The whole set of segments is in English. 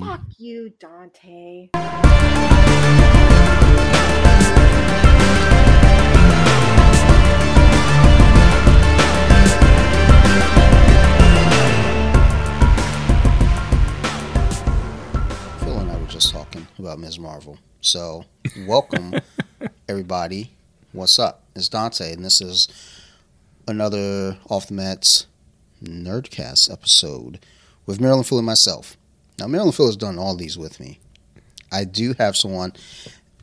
Fuck you, Dante. Phil and I were just talking about Ms. Marvel. So, welcome, everybody. What's up? It's Dante, and this is another Off the Mats Nerdcast episode with Marilyn Phil and myself. Now, Marilyn Phil has done all these with me. I do have someone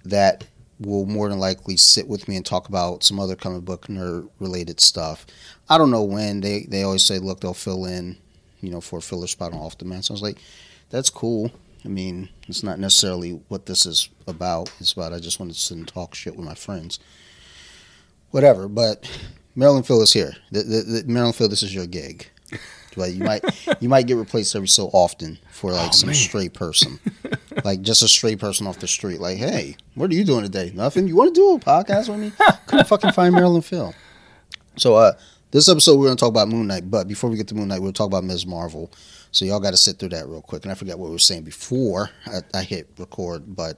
that will more than likely sit with me and talk about some other comic book nerd related stuff. I don't know when. They, they always say, look, they'll fill in, you know, for a filler spot on Off the so I was like, that's cool. I mean, it's not necessarily what this is about. It's about I just wanted to sit and talk shit with my friends. Whatever. But Marilyn Phil is here. The, the, the, Marilyn Phil, this is your gig. But you might you might get replaced every so often for like Oh, some man. stray person, like just a stray person off the street. Like, hey, what are you doing today? Nothing. You want to do a podcast with me? Couldn't fucking find Marilyn Phil. So, uh, this episode we're gonna talk about Moon Knight. But before we get to Moon Knight, we'll talk about Ms. Marvel. So y'all got to sit through that real quick. And I forgot what we were saying before I, I hit record, but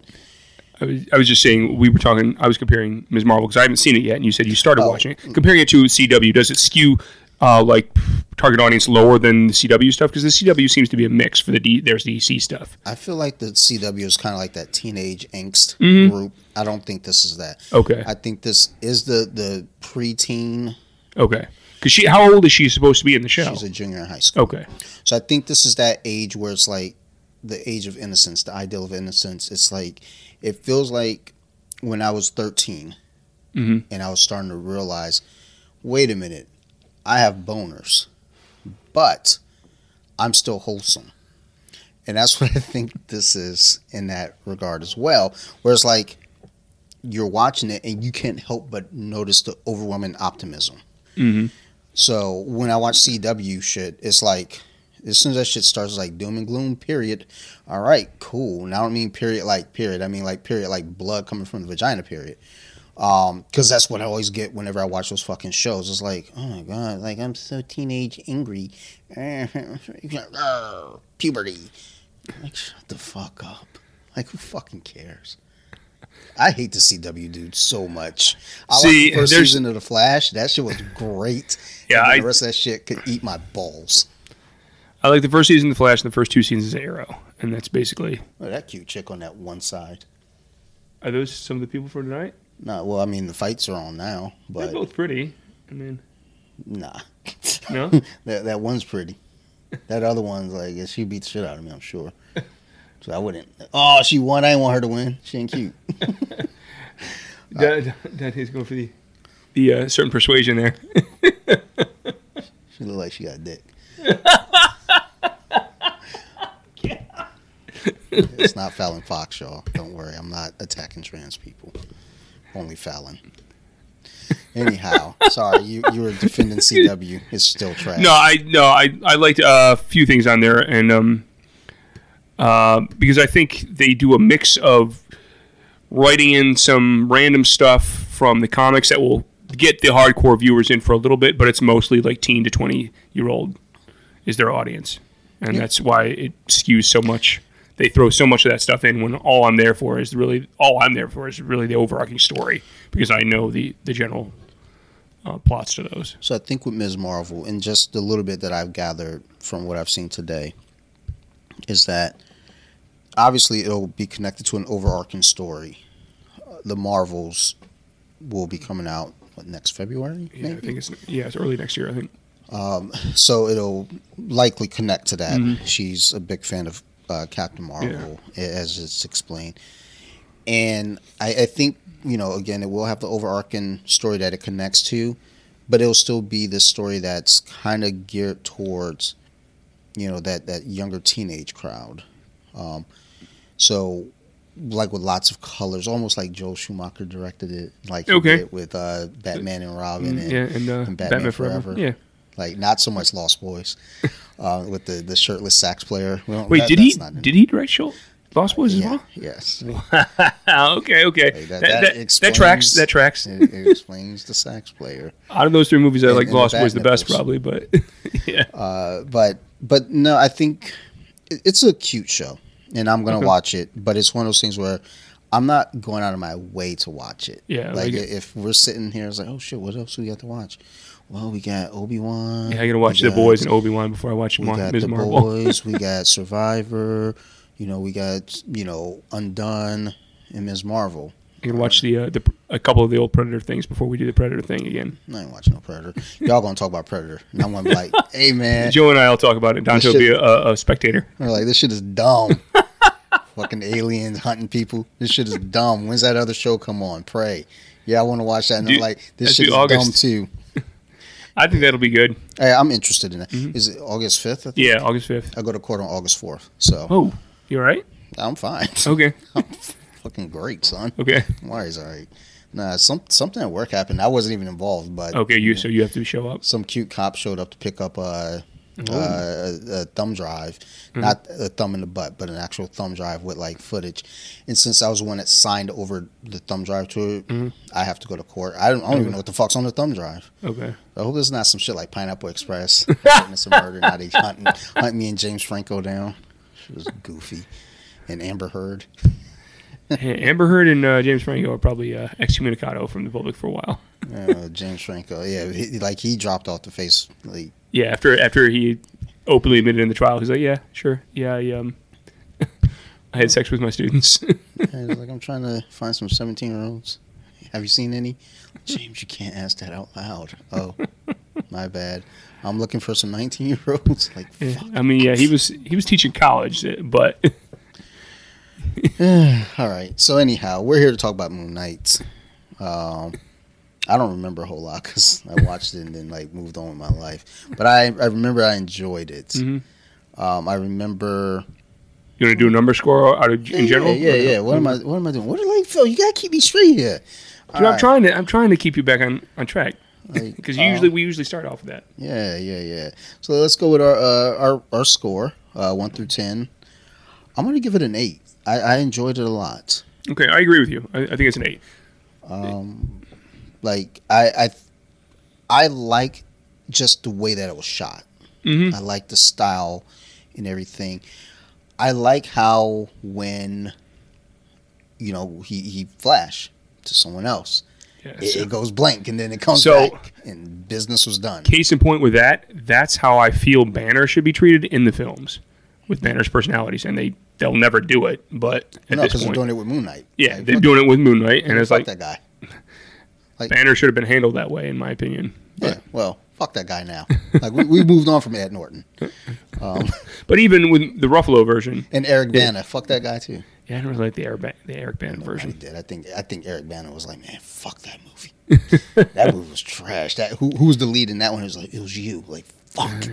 I was, I was just saying we were talking. I was comparing Ms. Marvel because I haven't seen it yet, and you said you started Oh. watching it. Comparing it to CW, does it skew uh, like target audience lower than the CW stuff? Because the CW seems to be a mix for the D, there's DC stuff. I feel like the CW is kind of like that teenage angst Mm-hmm. group. I don't think this is that. Okay, I think this is the the preteen. okay. Because she, how old is she supposed to be in the show? She's a junior in high school. okay, So I think this is that age where it's like the age of innocence, the ideal of innocence. It's like it feels like when I was 13 Mhm. and I was starting to realize, wait a minute, I have boners, but I'm still wholesome. And that's what I think this is in that regard as well. Whereas, like you're watching it and you can't help but notice the overwhelming optimism. hmm So when I watch CW shit, it's like as soon as that shit starts, like doom and gloom. Period. All right, cool. Now I don't mean period like period. I mean like period like blood coming from the vagina. Period. Um, because that's what I always get whenever I watch those fucking shows. It's like, oh my god, like I'm so teenage angry, puberty. Like shut the fuck up. Like who fucking cares? I hate the CW dude so much. I See, like the first season of The Flash. That shit was great. Yeah, I- the rest of that shit could eat my balls. I like the first season of The Flash and the first two seasons of Arrow, and that's basically. Oh, that cute chick on that one side. Are those some of the people for tonight? No, well, I mean the fights are on now, They're but both pretty. I mean, nah, no. that that one's pretty. That other one's like she beat the shit out of me. I'm sure. So I wouldn't. Oh, she won. I didn't want her to win. She ain't cute. that, that is going for the the uh, certain persuasion there. She look like she got a dick. it's not Fallon Fox, y'all. Don't worry. I'm not attacking trans people. Only Fallon. Anyhow, sorry. You you were defending CW. It's still trash. No, I no, I I liked uh, a few things on there, and um, uh, because I think they do a mix of writing in some random stuff from the comics that will get the hardcore viewers in for a little bit, but it's mostly like teen to twenty year old is their audience, and Yeah. that's why it skews so much. They throw so much of that stuff in when all I'm there for is really all I'm there for is really the overarching story because I know the the general uh, plots to those. So I think with Ms. Marvel, and just the little bit that I've gathered from what I've seen today, is that obviously it'll be connected to an overarching story. Uh, The Marvels will be coming out what, next February, Yeah, I think it's yeah, it's early next year. I think. Um, so it'll likely connect to that. Mhm. She's a big fan of uh, Captain Marvel, as it's explained, and I, I think you know again it will have the overarching story that it connects to, but it'll still be the story that's kind of geared towards you know that that younger teenage crowd. Um, so like with lots of colors, almost like Joel Schumacher directed it, like he Okay. with uh, Batman and Robin, and yeah, and, uh, and Batman, Batman Forever. Forever. Yeah. Like not so much Lost Boys, uh, with the, the shirtless sax player. We don't- Wait, that- did he that's not in- did he direct Show Lost Boys as Yeah, well? yes. okay, okay. Hey, that, that- that that, that tracks. That tracks. It, it explains the sax player. Out of those three movies, I And- like and Lost Boys the best, probably. But yeah, Uh, but but no, I think it- it's a cute show. and I'm gonna Okay. watch it. But it's one of those things where I'm not going out of my way to watch it. Yeah, like like if we're sitting here, it's like, oh shit, what else do we got to watch? Well, we got Obi Wan. Yeah, I gotta watch The Boys and Obi Wan before I watch We Mar- got Ms. The Marvel. Boys. we got Survivor. You know, we got you know Undone and Ms. Marvel. I can watch the, uh, the a couple of the old Predator things before we do the Predator thing again. I ain't watching no Predator. Y'all gonna talk about Predator, and I'm gonna be like, hey man, Joe and I will talk about it. Dante will be a, a, spectator. We're like, this shit is dumb. Fucking aliens hunting people. This shit is dumb. When's that other show come on? Prey. Yeah, I want to watch that. And I'm like, this shit is due dumb too. I think that'll be good. Hey, I'm interested in it. Is it August 5th? I, think? Mm-hmm. Yeah, August fifth. I go to court on August 4th. So Oh, you all right? I'm fine. Okay, I'm Fucking great, son. okay, Why is all right? Nah, some, something at work happened. I wasn't even involved, but okay. You so you have to show up. some cute cop showed up to pick up a, Oh. Uh, a, a thumb drive, Mm-hmm. not a thumb in the butt, but an actual thumb drive with like footage. And since I was the one that signed over the thumb drive to it, Mm-hmm. I have to go to court. I don't, I don't even know what the fuck's on the thumb drive. Okay. I hope it's not some shit like Pineapple Express. Witness a murder. Now they hunting, hunt me and James Franco down. She was goofy. And Amber Heard. Amber Heard and uh, James Franco are probably uh, excommunicado from the public for a while. Uh, James Franco. Yeah, he, like he dropped off the face. Like Yeah, after after he openly admitted in the trial, he's like, "Yeah, sure, yeah, I um, I had sex with my students." Was like, I'm trying to find some 17 year olds. Have you seen any? James, you can't ask that out loud. Oh, my bad. I'm looking for some 19 year olds. Like, Yeah. I mean, yeah, he was he was teaching college, but All right. So, anyhow, we're here to talk about Moon Knight. Um, I don't remember a whole lot because I watched it and then like moved on with my life. But I, I remember I enjoyed it. Mhm. Um, I remember. you want to do a number score out of, in general? Yeah, yeah, yeah. What am I? What am I doing? What are like, Phil? You gotta keep me straight here. Dude, I'm trying to I'm trying to keep you back on, on track because uh, usually we usually start off with that. Yeah, yeah, yeah. So let's go with our uh, our our score, uh, one through ten. I'm gonna give it an eight. I, I enjoyed it a lot. Okay, I agree with you. I, I think it's an eight. Um, like I I I like just the way that it was shot. Mm-hmm. I like the style and everything. I like how when you know he he flash to someone else, Yeah, it, so- it goes blank and then it comes So- back and business was done. case in point with that, that's how I feel Banner should be treated in the films with Banner's personalities, and they they'll never do it. But at no, because they're doing it with Moon Knight. yeah, Like, they're doing it with Moon Knight, and it's fuck like that guy. Like, Banner should have been handled that way, in my opinion. Yeah, well, fuck that guy now. Like we, we moved on from Ed Norton um, But even with the Ruffalo version, and Eric Bana. Fuck that guy too. yeah, I don't really like the Eric, the Eric Bana version. did. I think I think Eric Bana was like, man, fuck that movie. that movie was trash. That who who was the lead in that one? It was like it was you. Like fuck.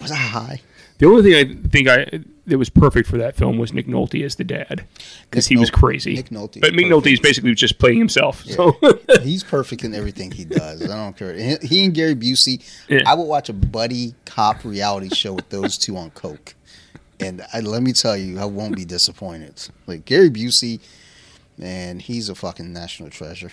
Was I high? The only thing I think I that was perfect for that film was Nick Nolte as the dad because he was crazy. Nick Nolte but Nick Nolte is basically just playing himself. So He's perfect in everything he does. I don't care. He- He and Gary Busey. Yeah. I would watch a buddy cop reality show with those two on coke, and I, let me tell you, I won't be disappointed. Like Gary Busey, man, he's a fucking national treasure.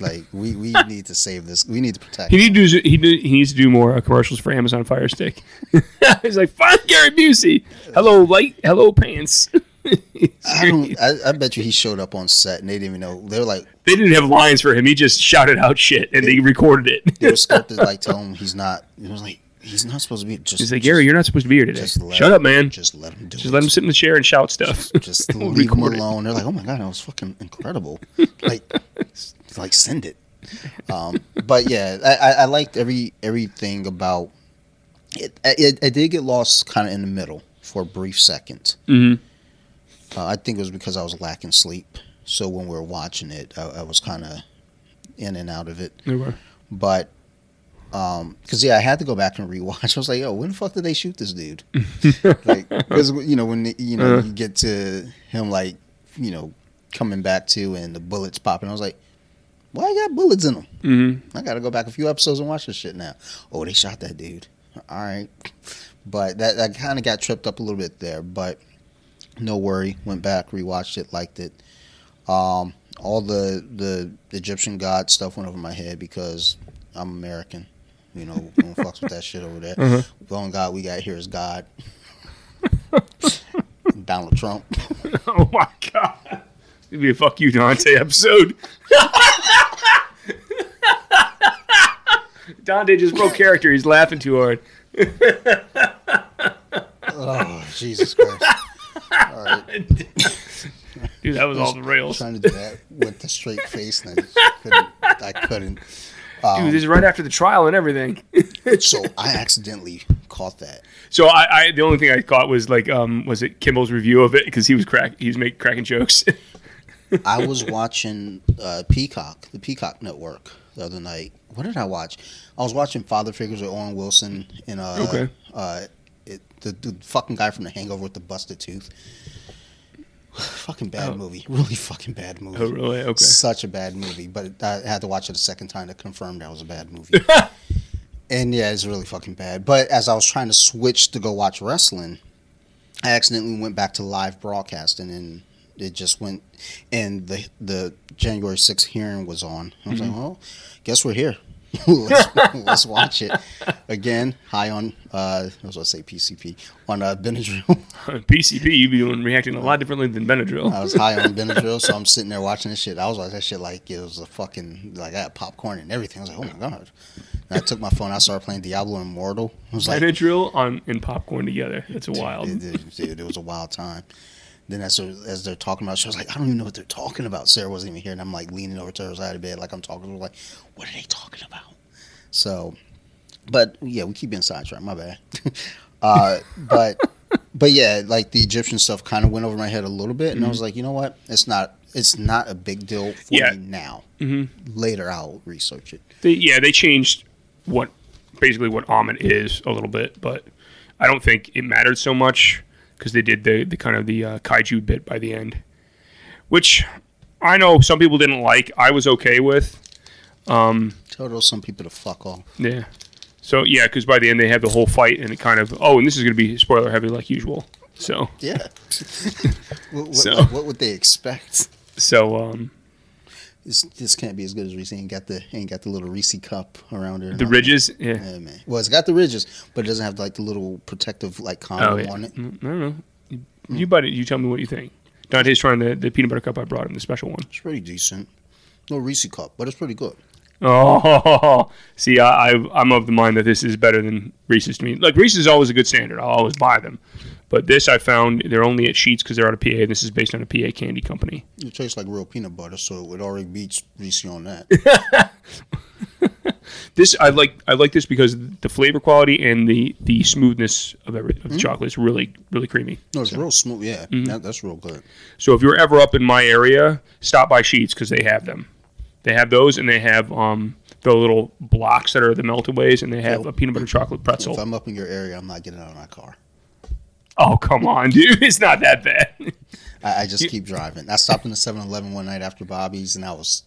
Like we, we need to save this. We need to protect. he him. needs to do he, do, he needs to do more uh, commercials for Amazon Fire Stick. He's like, "Fuck Gary Busey. Hello light. Hello pants." I don't. I, I bet you he showed up on set and they didn't even know. They were like, they didn't have lines for him. He just shouted out shit, and they recorded it. they were to like tell him he's not. He was like, he's not supposed to be. Just He's like, just- Gary, you're not supposed to be here today. just Shut him- up, man. Just let him do it. Just it. let him sit in the chair and shout stuff. just We'll leave him record it. alone. They're like, oh my god, that was fucking incredible. like, like send it. Um, but yeah, I, I, liked every everything about it. It, it did get lost kind of in the middle for a brief second. hmm Uh, I think it was because I was lacking sleep. So when we were watching it, I, I was kind of in and out of it. But um, cause yeah, I had to go back and rewatch. I was like, yo, when the fuck did they shoot this dude? like, because you know when you know Uh-huh. you get to him like you know coming back to and the bullets popping, I was like, why I got bullets in them? Mm-hmm. I got to go back a few episodes and watch this shit now. Oh, they shot that dude. All right, but that that kind of got tripped up a little bit there. But no worry, went back, rewatched it, liked it. Um, all the the Egyptian god stuff went over my head because I'm American. You know, we don't fucks with that shit over there. Uh-huh. The only God we got here is God. Donald Trump. Oh my god. It'd be a fuck you Dante episode. Dante just broke character. He's laughing too hard. oh Jesus Christ! All right, Dude, that was all the rails. trying to do that with the straight face, and I couldn't. I couldn't. Dude, this is right after the trial and everything. So I accidentally caught that. So I, I the only thing I caught was like um was it Kimmel's review of it because he was crack he was making cracking jokes. I was watching uh, Peacock, the Peacock Network, the other night. What did I watch? I was watching Father Figures with Owen Wilson and uh, Okay. uh, it, the, the fucking guy from The Hangover with the busted tooth. fucking bad Oh. movie, really fucking bad movie. oh really? Okay. Such a bad movie, but I had to watch it a second time to confirm that was a bad movie. and yeah, it's really fucking bad. But as I was trying to switch to go watch wrestling, I accidentally went back to live broadcasting and it just went and the the January 6th hearing was on. I was like, well, guess we're here. let's, let's watch it again. High on, uh, I was to say PCP on uh, Benadryl. PCP, you be doing reacting a lot differently than Benadryl. I was high on Benadryl, so I'm sitting there watching this shit. I was like that shit like it was a fucking like I had popcorn and everything. I was like, oh my god. And I took my phone. I started playing Diablo Immortal. I was like, Benadryl on and popcorn together. It's wild. Dude, dude, dude, it was a wild time. Then as they're, as they're talking about, she was like, I don't even know what they're talking about. Sarah wasn't even here, and I'm like leaning over to her side of bed, like I'm talking to her, like, what are they talking about? So, but yeah, we keep being sidetracked. My bad. uh, but but yeah, like the Egyptian stuff kind of went over my head a little bit, and I was like, you know what? It's not it's not a big deal for Yeah. me now. Later, I'll research it. They, yeah, they changed what basically what Ammit is a little bit, but I don't think it mattered so much because they did the, the kind of the uh, kaiju bit by the end, which I know some people didn't like. I was okay with. Tell those some people to fuck off. Yeah. So yeah, because by the end they have the whole fight and it kind of oh, and this is going to be spoiler heavy like usual. So Yeah. what, what, So- like, what would they expect? so um, This this can't be as good as Reese. Ain't got the ain't got the little Reese cup around there. the ridges. Yeah. Yeah, man. Well, it's got the ridges, but it doesn't have like the little protective like condom Oh yeah. on it. Mm, I don't know. You, you bite it. You tell me what you think. Dante's trying the, the peanut butter cup I brought him, the special one. It's pretty decent. No Reese cup, but it's pretty good. Oh, see, I, I, I'm of the mind that this is better than Reese's to me. Like Reese's is always a good standard. I'll always buy them, but this I found they're only at Sheetz because they're out of PA. and This is based on a PA candy company. It tastes like real peanut butter, so it already beats Reese on that. This I like. I like this because the flavor quality and the the smoothness of, every, of the chocolate is really really creamy. No, it's real smooth. Yeah, Mm-hmm. that, that's real good. So if you're ever up in my area, stop by Sheetz because they have them. They have those, and they have um the little blocks that are the melted ways, and they have So- a peanut butter chocolate pretzel. If I'm up in your area, I'm not getting out of my car. Oh come on, dude! It's not that bad. I, I just keep driving. I stopped in the 7-Eleven one night after Bobby's, and I was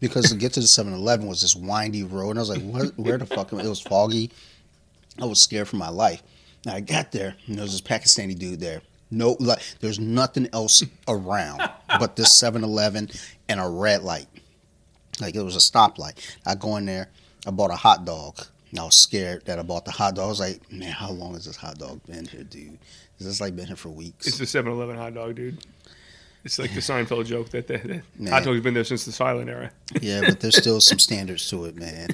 because to get to the 7-Eleven was this windy road, and I was like, "What? Where the fuck?" Am I? It was foggy. I was scared for my life. And I got there, and there was this Pakistani dude there. No, like there's nothing else around but this 7-Eleven and a red light. Like it was a stoplight. I go in there. I bought a hot dog. And I was scared that I bought the hot dog. I was like, man, how long has this hot dog been here, dude? Is this like been here for weeks? It's the 7-Eleven hot dog, dude. It's like the Seinfeld joke that the, the hot dog's been there since the silent era. Yeah, but there's still some standards to it, man.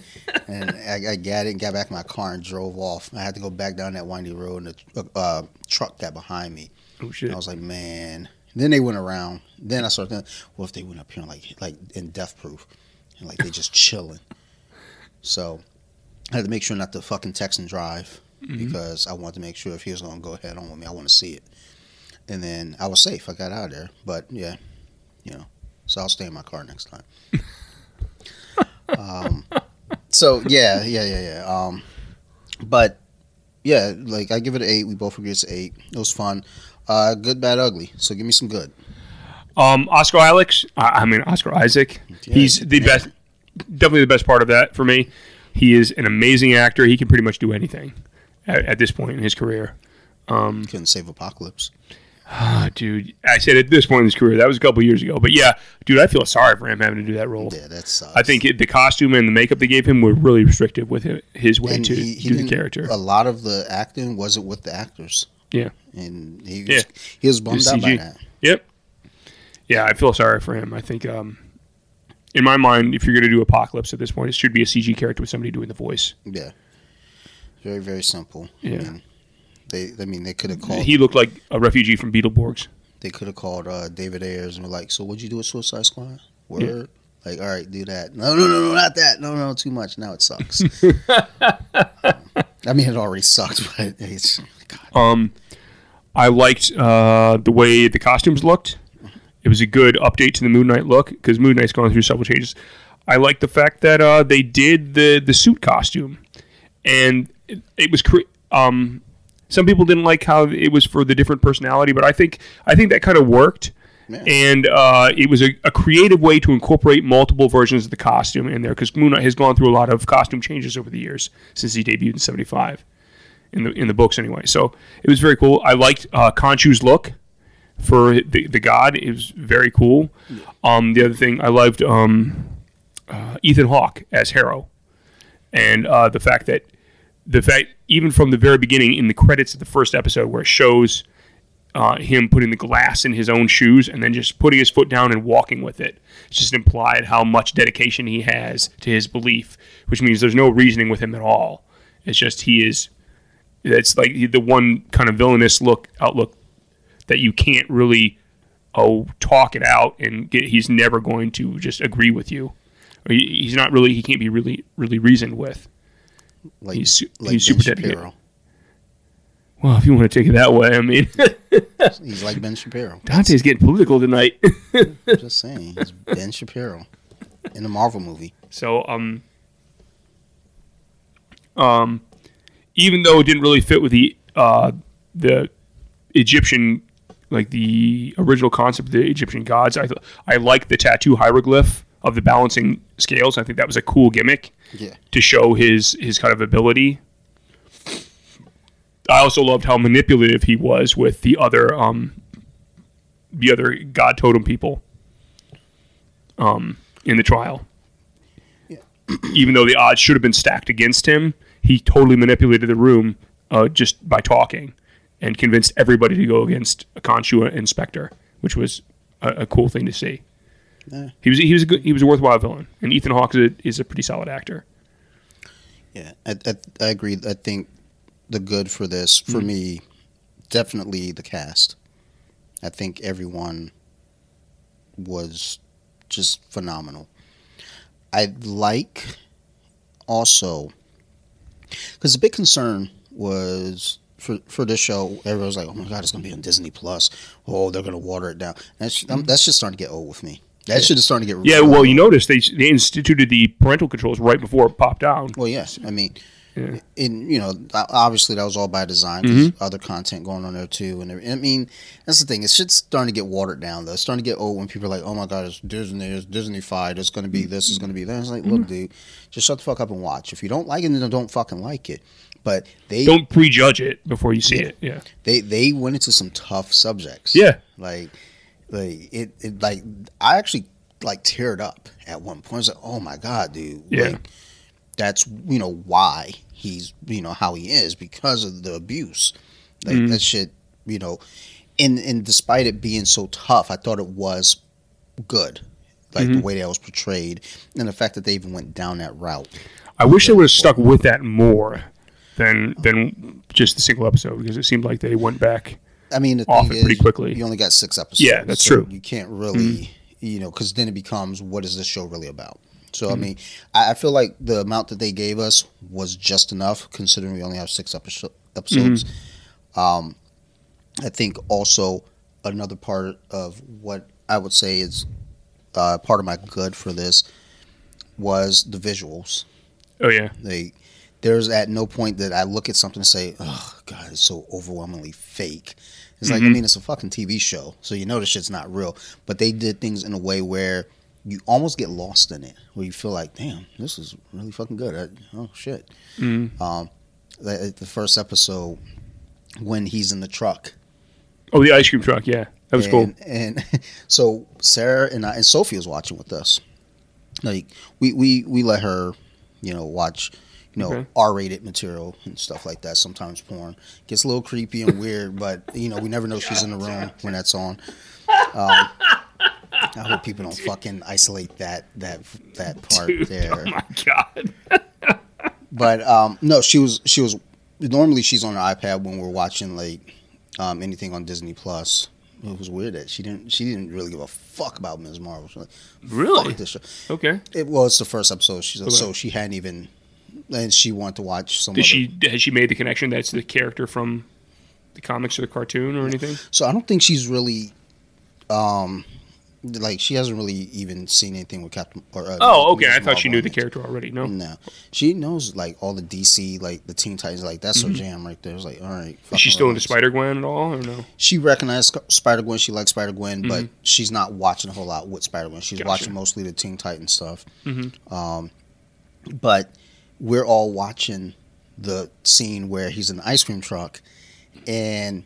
And I, I got it and got back in my car and drove off. I had to go back down that windy road, and the uh, truck got behind me. Oh shit! I was like, man. Then they went around. Then I started thinking, what if they went up here like like in Death Proof, and like they just chilling. So I had to make sure not to fucking text and drive because I wanted to make sure if he was gonna go ahead on with me, I want to see it. And then I was safe. I got out of there. But yeah, you know. So I'll stay in my car next time. um, so yeah, yeah, yeah, yeah. Um, but yeah, like I give it an eight. We both agree it's eight. It was fun. Uh, good, bad, ugly. So give me some good. Um, Oscar Alex. I, I mean Oscar Isaac. Yeah, He's the man. best. Definitely the best part of that for me. He is an amazing actor. He can pretty much do anything at, at this point in his career. Um, Couldn't save Apocalypse. Ah, dude, I said at this point in his career, that was a couple years ago. But yeah, dude, I feel sorry for him having to do that role. Yeah, that sucks. I think it, the costume and the makeup they gave him were really restrictive with hi- his way and to he, he do the character. A lot of the acting wasn't with the actors. Yeah. and he was, Yeah. he was bummed out by that. Yep. Yeah, I feel sorry for him. I think, um, in my mind, if you're going to do Apocalypse at this point, it should be a CG character with somebody doing the voice. Yeah, very very simple. Yeah. I mean, they I mean they could have called He looked like a refugee from Beetleborgs. they could have called uh, David Ayers and were like, "So what'd you do with Suicide Squad?" Word. Like, all right, do that. No, no, no, no, not that. No, no, too much. Now it sucks. I mean, it already sucks, but it's God. Um, I liked uh, the way the costumes looked. It was a good update to the Moon Knight look because Moon Knight's gone through several changes. I like the fact that uh, they did the the suit costume, and it, it was cre- um, some people didn't like how it was for the different personality, but I think I think that kind of worked. And uh, it was a, a creative way to incorporate multiple versions of the costume in there because Moon Knight has gone through a lot of costume changes over the years since he debuted in '75 in the in the books anyway. So it was very cool. I liked uh, Khonshu's look for the, the god. It was very cool. Um, the other thing I loved um, uh, Ethan Hawke as Harrow, and uh, the fact that the fact even from the very beginning in the credits of the first episode where it shows. Uh, him putting the glass in his own shoes and then just putting his foot down and walking with it. It's just implied how much dedication he has to his belief, which means there's no reasoning with him at all. It's just he is it's like the one kind of villainous look outlook that you can't really oh talk it out and get he's never going to just agree with you or he, he's not really he can't be really really reasoned with like he's like he's Ben super dedicated. Shapiro. well if you want to take it that way i mean He's like Ben Shapiro. dante's getting political tonight Just saying, he's Ben Shapiro in the Marvel movie. so um um even though it didn't really fit with the uh the egyptian like the original concept of the Egyptian gods. I th- I like the tattoo hieroglyph of the balancing scales. I think that was a cool gimmick Yeah, to show his his kind of ability. I also loved how manipulative he was with the other um the other god totem people um in the trial. Even though the odds should have been stacked against him, he totally manipulated the room uh, just by talking and convinced everybody to go against a Khonshu and Spector, which was a, a cool thing to see. Yeah. He was he was a good, he was a worthwhile villain, and Ethan Hawke is a, is a pretty solid actor. yeah, I, I, I agree. I think the good for this, for Mm. me, definitely the cast. I think everyone was just phenomenal. I like also because the big concern was for for this show. Everyone was like, "Oh my god, it's gonna be on Disney Plus. Oh, they're gonna water it down." That's that's just starting to get old with me. That shit is starting to get. Yeah, well, old. you notice they they instituted the parental controls right before it popped down. Well, yes. I mean, Yeah. in you know, obviously that was all by design. Mm-hmm. Other content going on there too, and I mean, that's the thing. It's shit's starting to get watered down. though. It's starting to get old when people are like, "Oh my god, it's Disney, it's Disney-fied. It's going to be this, it's going to be that." It's like, Mm-hmm. look, dude, just shut the fuck up and watch. If you don't like it, then don't fucking like it. But they Don't prejudge it before you see it. Yeah, they they went into some tough subjects. Yeah. like like it, it like I actually like teared up at one point. I was like, "Oh my god, dude!" Yeah. Like, that's you know why he's you know how he is because of the abuse. Like Mm-hmm. that shit, you know. And and despite it being so tough, I thought it was good. Like Mm-hmm. the way that was portrayed, and the fact that they even went down that route. I wish they would have stuck with that more than than just the single episode because it seemed like they went back. I mean, the Off thing it pretty quickly. You only got six episodes. Yeah, that's so true. Mm-hmm. You can't really, you know, because then it becomes what is this show really about? So Mm-hmm. I mean, I, I feel like the amount that they gave us was just enough, considering we only have six episo- episodes. Mm-hmm. Um, I think also another part of what I would say is uh, part of my good for this was the visuals. Oh yeah, They there's at no point that I look at something and say, "Oh God, it's so overwhelmingly fake." It's like I mm-hmm. mean, it's a fucking TV show, so you know the shit's not real. But they did things in a way where you almost get lost in it, where you feel like, "Damn, this is really fucking good." I, oh shit! Mm-hmm. Um, the, uh, the first episode when he's in the truck oh the ice cream truck. Yeah, that was cool. and, And so Sarah and I and Sophie was watching with us. Like we we we let her, you know, watch, you know, Okay. R-rated material and stuff like that. Sometimes porn gets a little creepy and weird, but you know, we never know she's in the room when that's on. Um, I hope people don't fucking isolate that that that part Dude, there. oh my god. But um, no, she was she was normally she's on her iPad when we're watching like um, anything on Disney Plus. It was weird that she didn't she didn't really give a fuck about Ms. Marvel. Like, Really? Fuck this show. Okay. It was the first episode. She Okay. so she hadn't even and she wanted to watch some. Did she has she made the connection that's the character from the comics or the cartoon or anything? So I don't think she's really, um, like she hasn't really even seen anything with Captain. Or, uh, Oh, okay. I thought she knew the character already. No. No, she knows like all the DC, like the Teen Titans, like that's her jam right there. It's like, all right. Mm-hmm. Is she still into. Spider Gwen at all or no? She recognized Spider Gwen. She likes Spider Gwen, but she's not watching a whole lot with Spider Gwen. She's Gotcha. watching mostly the Teen Titan stuff. Mhm. Um, but we're all watching the scene where he's in the ice cream truck, and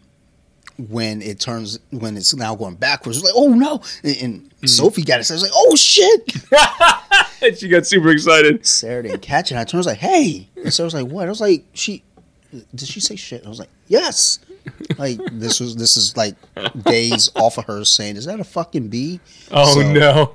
when it turns, when it's now going backwards, like, oh no! And, and mm-hmm. Sophie got it. So I was like, oh shit! And she got super excited. Sarah didn't catch it. I turned, I was like, hey! And Sarah was like, what? I was like, she. Did she say shit? I was like, yes. Like this was this is like days off of her saying, "Is that a fucking bee?" Oh So- no.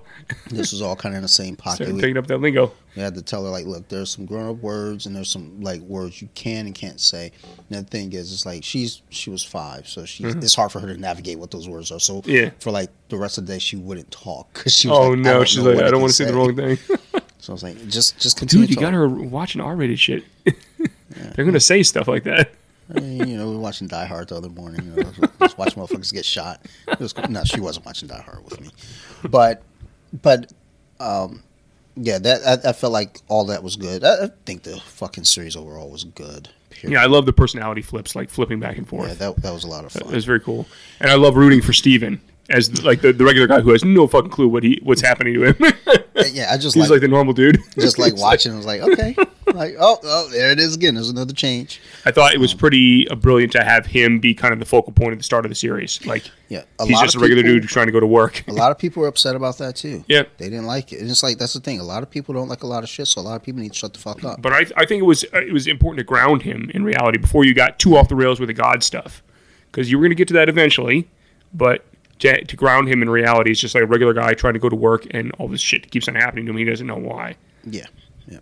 This was all kind of in the same pocket. Started picking up that lingo. we had to tell her like, "Look, there's some grown-up words and there's some like words you can and can't say." And the thing is, it's like she's she was five, so she it's hard for her to navigate what those words are. So Mm-hmm. Yeah. for like the rest of the day, she wouldn't talk because she was Oh like, no. She's like, I don't want to say the wrong thing. So I was like, just just continue. Dude, you got her watching R-rated shit. They're gonna say stuff like that. I mean, you know, we were watching Die Hard the other morning. You know, just watch motherfuckers get shot. It was, no, she wasn't watching Die Hard with me, but, but, um, yeah, that I, I felt like all that was good. I, I think the fucking series overall was good. Period. Yeah, I love the personality flips, like flipping back and forth. Yeah, that that was a lot of fun. It was very cool, and I love rooting for Steven as like the, the regular guy who has no fucking clue what he what's happening to him. yeah, I just He's like, like the normal dude. just like watching. I was like, okay, like oh oh, there it is again. There's another change. I thought it was pretty uh, brilliant to have him be kind of the focal point at the start of the series. Like Yeah, a he's just a regular people- dude trying to go to work. A lot of people were upset about that too. Yeah. they didn't like it. And it's like that's the thing. A lot of people don't like a lot of shit, so a lot of people need to shut the fuck up. But I, I think it was uh, it was important to ground him in reality before you got too off the rails with the God stuff, because you were going to get to that eventually. But to, to ground him in reality is just like a regular guy trying to go to work, and all this shit keeps on happening to him. He doesn't know why. Yeah, yeah.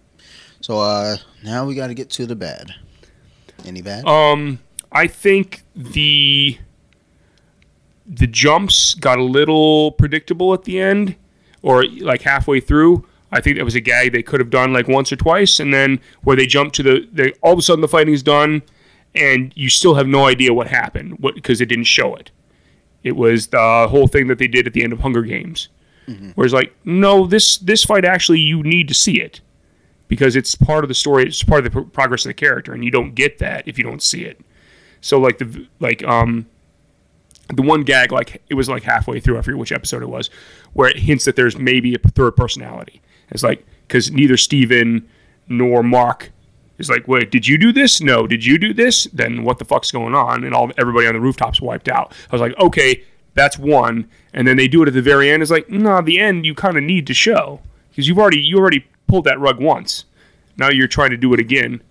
So uh now we got to get to the bad. Any bad? Um, I think the the jumps got a little predictable at the end, or like halfway through. I think that was a gag they could have done like once or twice, and then where they jump to the, they all of a sudden the fighting's done, and you still have no idea what happened because it didn't show it. It was the whole thing that they did at the end of Hunger Games, whereas like no, this this fight actually you need to see it because it's part of the story. It's part of the pro- progress of the character, and you don't get that if you don't see it. So like the like um the one gag like it was like halfway through. I forget which episode it was, where it hints that there's maybe a third personality. It's like because neither Steven nor Marc is like, wait, did you do this? No, did you do this? Then what the fuck's going on? And all everybody on the rooftops wiped out. I was like, okay, that's one. And then they do it at the very end. It's like, no, the end you kind of need to show because you've already you already pulled that rug once. Now you're trying to do it again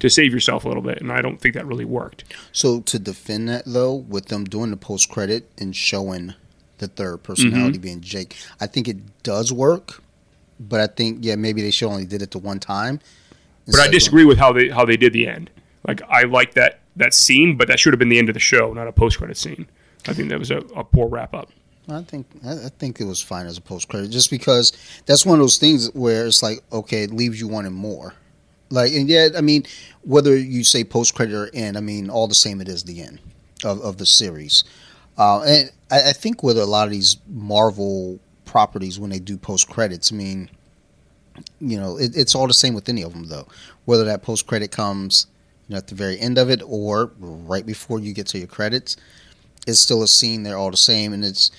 to save yourself a little bit, and I don't think that really worked. So to defend that though, with them doing the post credit and showing the third personality mm-hmm. being Jake, I think it does work. But I think yeah, maybe they should only did it the one time. But I disagree with how they how they did the end. Like I like that that scene, but that should have been the end of the show, not a post credit scene. I think that was a, a poor wrap up. I think I I think it was fine as a post credit, just because that's one of those things where it's like, okay, it leaves you wanting more. Like, and yet, I mean, whether you say post credit or end, I mean, all the same, it is the end of, of the series. Uh, and I, I think with a lot of these Marvel properties, when they do post credits, I mean, you know, it, it's all the same with any of them, though. Whether that post credit comes you know, at the very end of it or right before you get to your credits, it's still a scene. They're all the same, and it's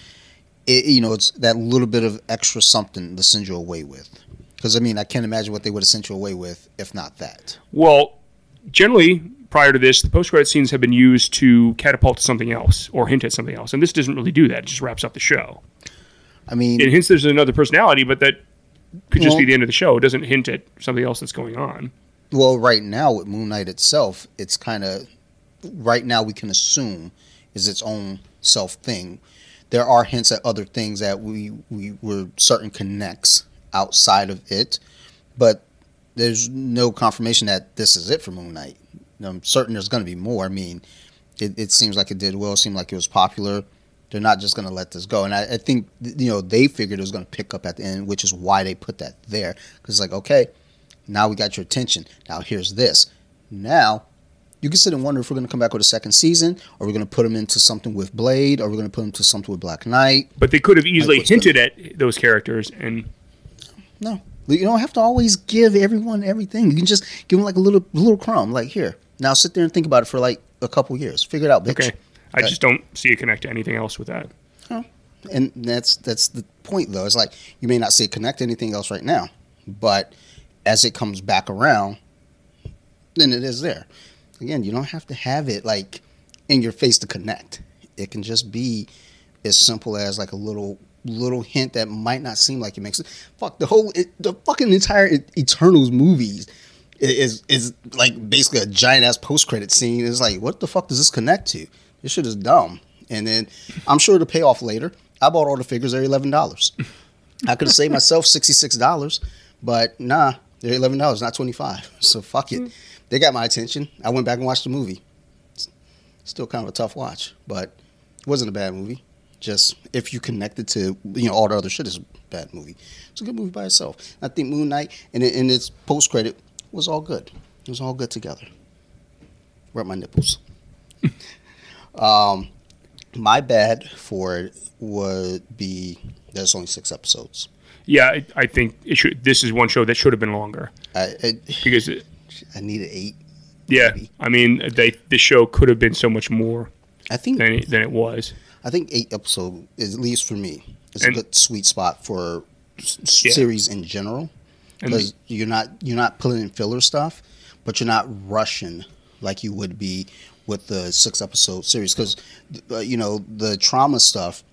it, you know, it's that little bit of extra something to send you away with. Because I mean, I can't imagine what they would have sent you away with if not that. Well, generally prior to this, the post credit scenes have been used to catapult to something else or hint at something else, and this doesn't really do that. It just wraps up the show. I mean, It hints there's another personality, but that could just Well- be the end of the show. It doesn't hint at something else that's going on. well, right now with Moon Knight itself, it's kind of right now we can assume is its own self thing. There are hints at other things that we we were certain connects outside of it, but there's no confirmation that this is it for Moon Knight. I'm certain there's going to be more. I mean, it, it seems like it did well. It seemed like it was popular. They're not just going to let this go. And I, I think, you know, they figured it was going to pick up at the end, which is why they put that there. Because it's like, okay, now we got your attention. Now here's this. Now you can sit and wonder if we're going to come back with a second season, or we're going to put them into something with Blade, or we're going to put them into something with Black Knight. But they could have easily what's hinted at those characters, and No, you don't have to always give everyone everything. You can just give them like a little little crumb. Like here, now sit there and think about it for like a couple years. Figure it out, bitch. okay, I just don't see it connect to anything else with that. Oh. And that's that's the point though. It's like you may not see it connect to anything else right now, but as it comes back around, then it is there. Again, you don't have to have it like in your face to connect. It can just be as simple as like a little little hint that might not seem like it makes it. Fuck the whole it, the fucking entire Eternals movies is is like basically a giant ass post credit scene. It's like what the fuck does this connect to? This shit is dumb. And then I'm sure it'll pay off later. I bought all the figures. They're eleven dollars. I could have saved myself sixty six dollars, but nah, they're eleven dollars, not twenty five. So fuck it. They got my attention. I went back and watched the movie. It's still kind of a tough watch, but it wasn't a bad movie. Just if you connect it to you know all the other shit is a bad movie. It's a good movie by itself. I think Moon Knight and and its post credit was all good. It was all good together. Rub my nipples. um, my bad for it would be there's only six episodes. Yeah, I, I think it should. This is one show that should have been longer I I, because, it, I needed eight. yeah, Maybe. I mean, they the show could have been so much more I think than it, than it was. I think eight episode is at least for me. is And- a good sweet spot for s- Yeah. series in general because you're not you're not pulling in filler stuff, but you're not rushing like you would be with the six episode series because uh, you know the trauma stuff.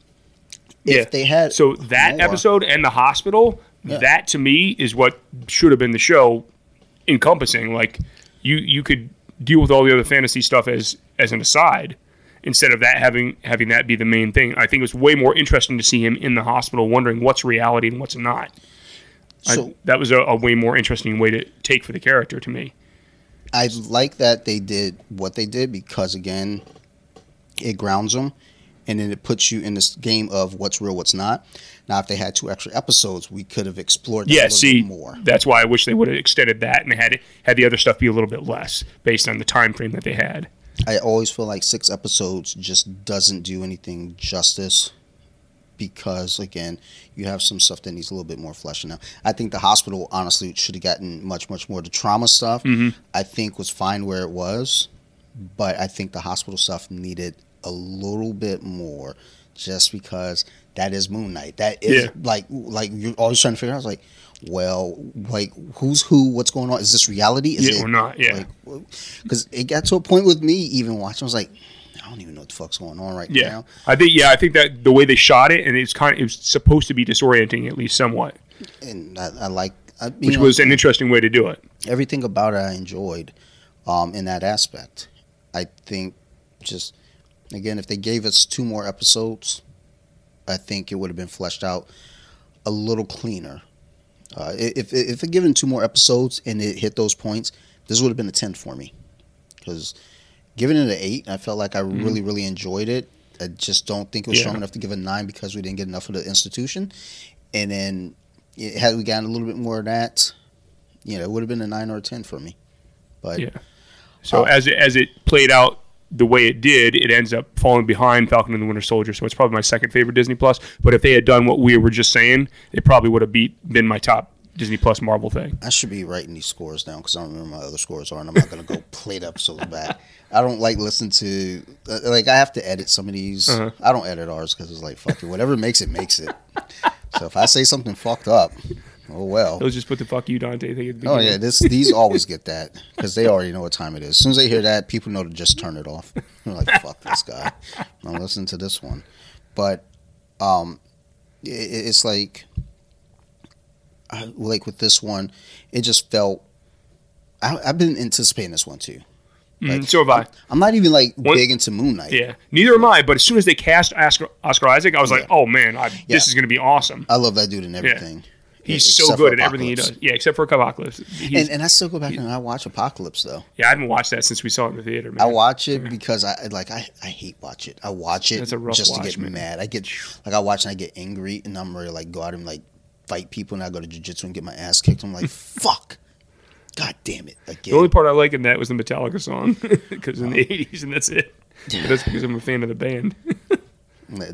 If Yeah. they had So that more- episode and the hospital, Yeah. that to me is what should have been the show encompassing. Like you you could deal with all the other fantasy stuff as as an aside instead of that having having that be the main thing. I think it was way more interesting to see him in the hospital wondering what's reality and what's not. I- So that was a, a way more interesting way to take for the character to me. I like that they did what they did because again, it grounds them, and then it puts you in this game of what's real, what's not. Now, if they had two extra episodes, we could have explored that a Yeah, little see, more. that's why I wish they would have extended that and had it, had the other stuff be a little bit less based on the time frame that they had. I always feel like six episodes just doesn't do anything justice because again, you have some stuff that needs a little bit more fleshing out. I think the hospital honestly should have gotten much, much more. The trauma stuff Mhm. I think was fine where it was, but I think the hospital stuff needed a little bit more just because that is Moon Knight. That is Yeah. like like you're always trying to figure out it's like, well, like who's who, what's going on? Is this reality? Is Yeah, it or not, yeah. because it got to a point with me even watching. I was like, don't even know what the fuck's going on right Yeah, now. I think yeah, I think that the way they shot it and it's kind of it was supposed to be disorienting at least somewhat, And I, I like, I, which know, was an interesting way to do it. everything about it. I enjoyed um, in that aspect. I think just again, if they gave us two more episodes, I think it would have been fleshed out a little cleaner. Uh, if if it given two more episodes and it hit those points, this would have been a ten for me. Because giving it an eight, I felt like I really really enjoyed it. I just don't think it was Yeah. strong enough to give a nine because we didn't get enough of the institution. And then it, had we gotten a little bit more of that, you know, it would have been a nine or a ten for me. But Yeah. So Uh, as it, as it played out the way it did, it ends up falling behind Falcon and the Winter Soldier. So it's probably my second favorite Disney Plus. But if they had done what we were just saying, it probably would have beat been my top Disney Plus Marvel thing. I should be writing these scores down because I don't remember my other scores are, and I'm not gonna go play the episodes back. I don't like listen to uh, like I have to edit some of these. Uh-huh. I don't edit ours because it's like fuck it, whatever makes it makes it. So if I say something fucked up, oh well. Let's just put the fuck you Dante thing at the Oh yeah, this these always get that because they already know what time it is. As soon as they hear that, people know to just turn it off. They're like, "Fuck this guy." I'm listening to this one, but um, it, it's like, I, like with this one, it just felt. I, I've been anticipating this one too. Mm, so have I. I'm not even like One- big into Moon Knight. Yeah, neither am I. But as soon as they cast Oscar, Oscar Isaac, I was like, oh man, I, Yeah. this is going to be awesome. I love that dude and everything. He's Except so good at everything he does. Yeah, except for Apocalypse. He's, And, and I still go back and I watch Apocalypse though. yeah, I haven't watched that since we saw it in the theater. Man. I watch it because I like I, I hate watch it. I watch it That's a rough just to get man. mad. I get like I watch and I get angry and I'm ready to like go out and like fight people and I go to jujitsu and get my ass kicked. I'm like fuck, god damn it The only part I like in that was the Metallica song because in the '80s, and that's it. But that's because I'm a fan of the band.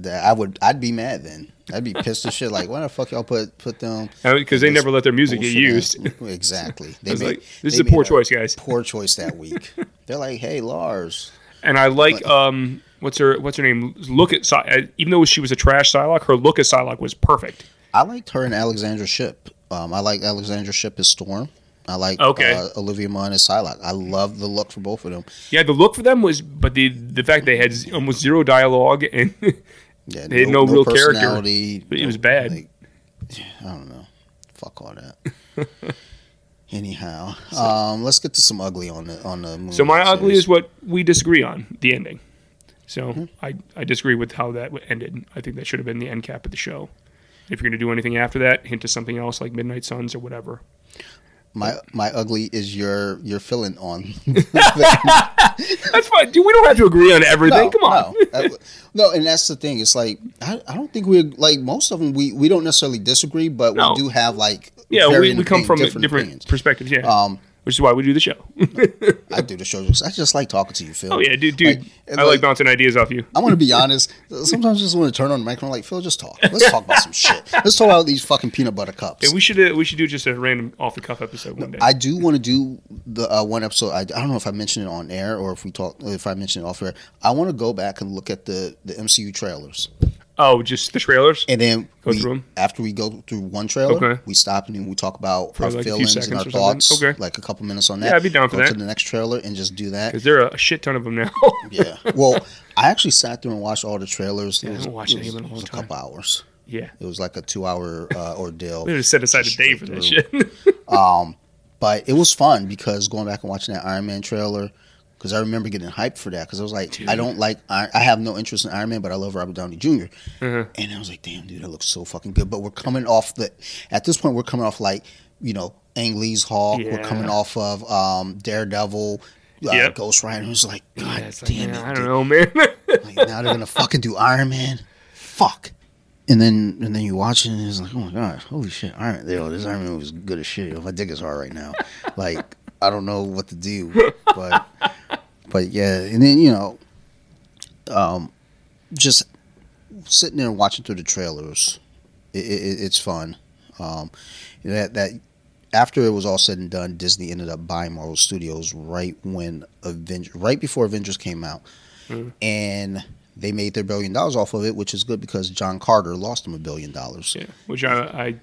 I would I'd be mad then. I'd be pissed as shit. Like why the fuck y'all put put them Because they never let their music get used. ass- Exactly. They made, like, this is a poor choice, guys. Poor choice that week. They're like, hey Lars. And I like um, what's her what's her name? Look at even though she was a trash Psylocke, her look as Psylocke was perfect. I liked her and Alexandra Shipp. Um, I like Alexandra Shipp as Storm. I like Okay. uh, Olivia Munn as Psylocke. I love the look for both of them. Yeah, the look for them was, but the the fact they had almost zero dialogue and Yeah, They had no real character. It was bad. like, I don't know. Fuck all that. Anyhow, um, let's get to some ugly on the on the movie. so my ugly series. is what we disagree on the ending. So Mm-hmm. I I disagree with how that ended. I think that should have been the end cap of the show. If you're gonna do anything after that, hint to something else like Midnight Suns or whatever. my my ugly is your your feeling on. That's fine. Dude, we don't have to agree on everything. Come on. No, no, and that's the thing. It's like I, I don't think we're like most of them. We, we don't necessarily disagree, but No. we do have like Yeah, we, we come from different, different, perspectives. Yeah, Um, which is why we do the show. I do the show. I just like talking to you, Phil. oh yeah, dude, dude. Like, I like bouncing ideas off you. I want to be honest. Sometimes I just want to turn on the microphone, like Phil, just talk. Let's talk about some shit. Let's talk about these fucking peanut butter cups. And we should uh, we should do just a random off the cuff episode one day. I do want to do the uh, one episode. I, I don't know if I mentioned it on air or if we talk if I mentioned it off air. I want to go back and look at the the MCU trailers, oh, just the trailers. and then Go we- through 'em? after we go through one trailer, Okay. we stop and then we talk about For our like feelings and our something? thoughts. Okay. like a couple minutes on that. Yeah, I'd be down for go that. To the next trailer and just do that. Because there are a shit ton of them now. Yeah. Well, I actually sat through and watched all the trailers. Yeah, it was, haven't watched it any was, of them a it was a couple hours. yeah. It was like a two-hour uh, ordeal. We just set aside a day for that through. shit. Um, but it was fun because going back and watching that Iron Man trailer, because I remember getting hyped for that because I was like, I don't like, I, I have no interest in Iron Man, but I love Robert Downey junior Uh-huh. And I was like, damn, dude, that looks so fucking good. But we're coming off the, at this point, we're coming off like, you know, Ang Lee's Hulk. We're coming off of um, Daredevil, uh, Yep. Ghost Rider. Was like, God Yeah, it's like, damn it. I don't know, man. Like, now they're gonna fucking do Iron Man. Fuck. And then and then you watch it and it's like, oh my god, holy shit, Iron. Yo, this Iron Man was good as shit. Yo, my dick is hard right now. Like, I don't know what to do. But but yeah, and then, you know, um just sitting there watching through the trailers, it, it, it's fun. Um that that after it was all said and done, Disney ended up buying Marvel Studios right when Avengers, right before Avengers came out, and they made their billion dollars off of it, which is good because John Carter lost them a billion dollars. yeah, which I, I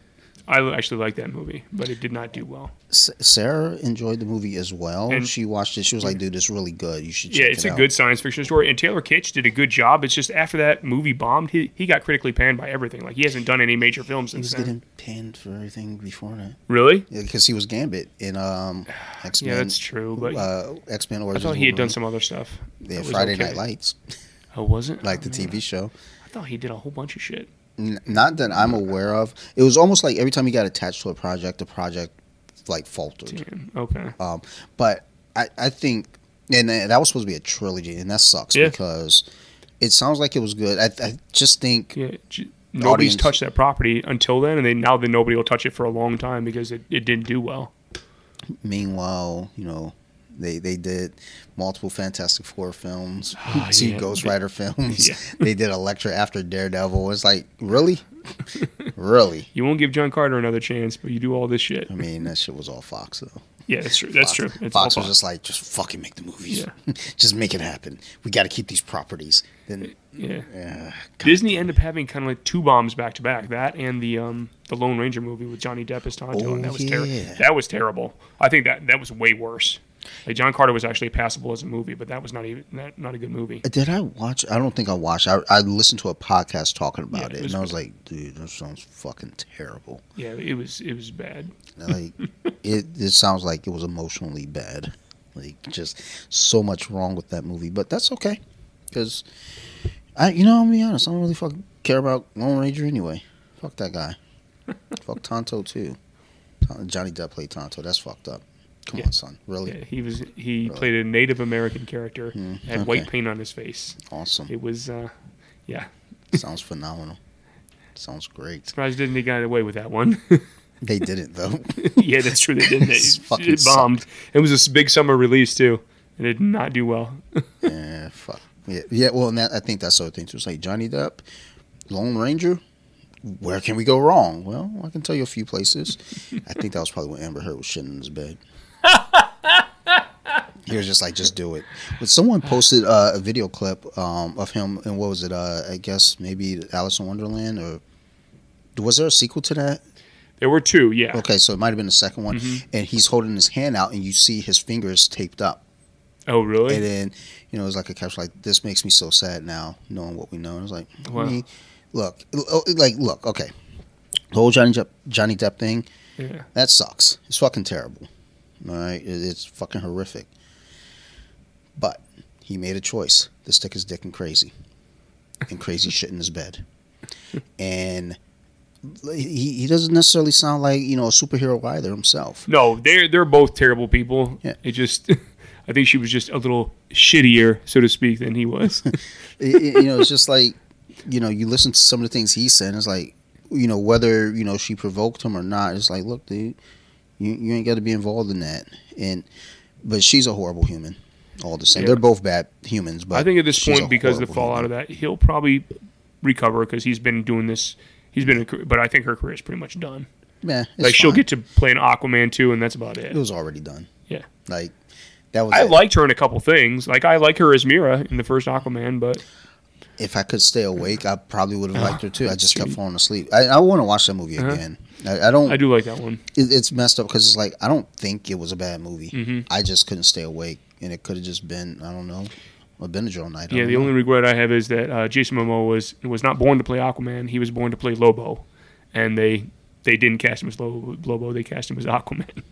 I actually like that movie, but it did not do well. S- Sarah enjoyed the movie as well. And- she watched it. She was like, "Dude, it's really good. You should." Check Yeah, it's it a out." good science fiction story, and Taylor Kitsch did a good job. It's just after that movie bombed, he, he got critically panned by everything. Like he hasn't done any major films He was since then. getting panned for everything before that Really? because he was Gambit in um, X Men. Yeah, that's true. But uh, X Men I thought he had done some other stuff. Yeah, Friday okay. Night Lights, Oh, was it? like the Oh. TV show. I thought he did a whole bunch of shit. N- not that I'm aware of. It was almost like every time he got attached to a project, the project like faltered. Damn. Okay. Um, but I, I think, and that that was supposed to be a trilogy, and that sucks Yeah. because it sounds like it was good. I, I just think Yeah. j- Nobody's audience- touched that property until then, and they now then nobody will touch it for a long time because it, it didn't do well. Meanwhile, you know, they they did multiple Fantastic Four films, Ah, two yeah. Ghost Rider films. Yeah. they did Elektra after Daredevil. It's like really, really. You won't give John Carter another chance, but you do all this shit. I mean, that shit was all Fox though. Yeah, that's true. That's Fox, true. It's Fox was Fox. just like, just fucking make the movies. Yeah. just make it happen. We got to keep these properties. Then, yeah. uh, Disney ended up having kind of like two bombs back to back. That and the um the Lone Ranger movie with Johnny Depp as Tonto, Oh, and that was yeah. terrible. That was terrible. I think that that was way worse. Like John Carter was actually passable as a movie, but that was not even not, not a good movie. Did I watch? I don't think I watched. I, I listened to a podcast talking about Yeah, it it, was- and I was like, dude, that sounds fucking terrible. Yeah, it was it was bad. Like, it it sounds like it was emotionally bad. Like, just so much wrong with that movie. But that's okay, because I, you know, I'm gonna be honest. I don't really fucking care about Lone Ranger anyway. Fuck that guy. Fuck Tonto too. Johnny Depp played Tonto. That's fucked up. Come Yeah. on, son. Really Yeah, he was he Really? played a Native American character, Hmm, had white paint on his face. awesome. It was uh, yeah. Sounds phenomenal. Sounds great. Surprised didn't he got away with that one. They didn't though. yeah, that's true. They didn't. It, it bombed. It was a big summer release too, and it did not do well. Yeah, fuck. Yeah, yeah. Well, and that, I think that's the other thing too. It's like Johnny Depp, Lone Ranger. Where can we go wrong? Well, I can tell you a few places. I think that was probably when Amber Heard was shitting in his bed. he was just like, just do it. But someone posted uh, a video clip um, of him, and what was it? Uh, I guess maybe Alice in Wonderland, or was there a sequel to that? There were two. Yeah. Okay, so it might have been the second one, Mhm. and he's holding his hand out, and you see his fingers taped up. Oh really? And then, you know, it's like a caption like, "This makes me so sad now, knowing what we know." And it's like, I Wow. mean, look, oh, like, look, okay, the whole Johnny Depp, Johnny Depp thing yeah. that sucks. It's fucking terrible. All right, it's fucking horrific. But he made a choice to stick his dick in crazy, and crazy shit in his bed, and. He, he doesn't necessarily sound like you know a superhero either himself. No, they're they're both terrible people. Yeah. It just, I think she was just a little shittier, so to speak, than he was. it, it- you know, it's just like, you know, you listen to some of the things he said. It's like, you know, whether you know she provoked him or not. It's like, look, dude, you you ain't got to be involved in that. And but she's a horrible human. All the same, Yeah. they're both bad humans. But I think at this point, because of the fallout human. of that, he'll probably recover because he's been doing this. He's been, a, but I think her career is pretty much done. yeah, like she'll get to play an Aquaman too, and that's about it. It was already done. Yeah. like that was. I it. liked her in a couple things. Like I like her as Mera in the first Aquaman, but if I could stay awake, I probably would have liked her too. I just kept falling asleep. I, I want to watch that movie Uh-huh. again. I, I don't. I do like that one. it, it's messed up because it's like I don't think it was a bad movie. hmm I just couldn't stay awake, and it could have just been I don't know a Benadryl night. I Yeah, the know. only regret I have is that uh, Jason Momoa was was not born to play Aquaman. He was born to play Lobo, and they they didn't cast him as Lobo. Lobo they cast him as Aquaman.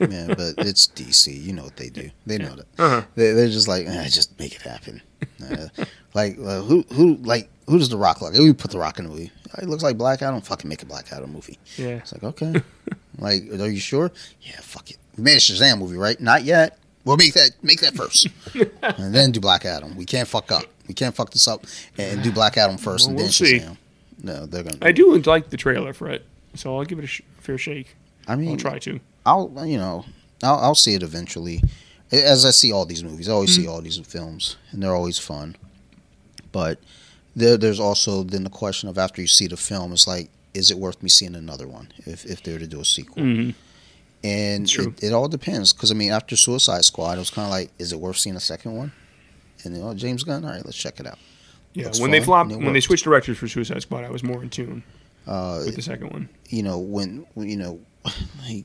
yeah, but it's DC. You know what they do. They know that. Uh-huh. They, they're just like, eh, just make it happen. Uh, like uh, who who like who does the Rock look? Like? We put the Rock in the movie. He looks like Black Adam. Fucking make a Black Adam movie. Yeah, It's like okay, like are you sure? Yeah, fuck it. We made a Shazam movie, right? Not yet. We'll make that make that first, and then do Black Adam. We can't fuck up. We can't fuck this up and do Black Adam first Well, and we'll then see. No, they're gonna. I do like the trailer for it, so I'll give it a sh- fair shake. I mean, I'll try to. I'll you know I'll, I'll see it eventually. As I see all these movies, I always Mm-hmm. see all these films, and they're always fun. But there, there's also then the question of after you see the film, it's like, is it worth me seeing another one if if they were to do a sequel? hmm And it, it all depends because I mean, after Suicide Squad, it was kind of like, is it worth seeing a second one? And you know, James Gunn, all right, let's check it out. Yeah, Looks when they flopped, and it when they switched directors for Suicide Squad, I was more in tune Uh, with the second one. you know when, when you know like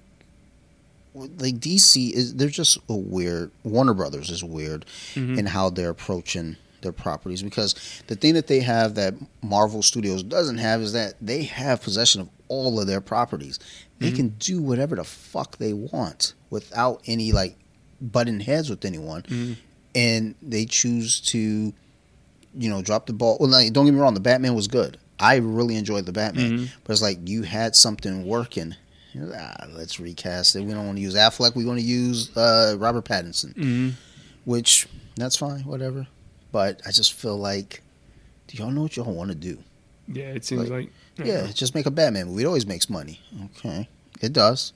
like DC is they're just a weird Warner Brothers is weird Mhm. in how they're approaching their properties because the thing that they have that Marvel Studios doesn't have is that they have possession of all of their properties. They Mhm. can do whatever the fuck they want without any like butting heads with anyone Mhm. and they choose to you know drop the ball. Well, like, don't get me wrong, the Batman was good. I really enjoyed the Batman. Mhm. But it's like you had something working. Ah, let's recast it. We don't want to use Affleck. We want to use uh, Robert Pattinson, Mhm. which that's fine, whatever. But I just feel like, do y'all know what y'all want to do? Yeah, it seems Like, like, Yeah, just make a Batman movie. It always makes money. Okay, it does.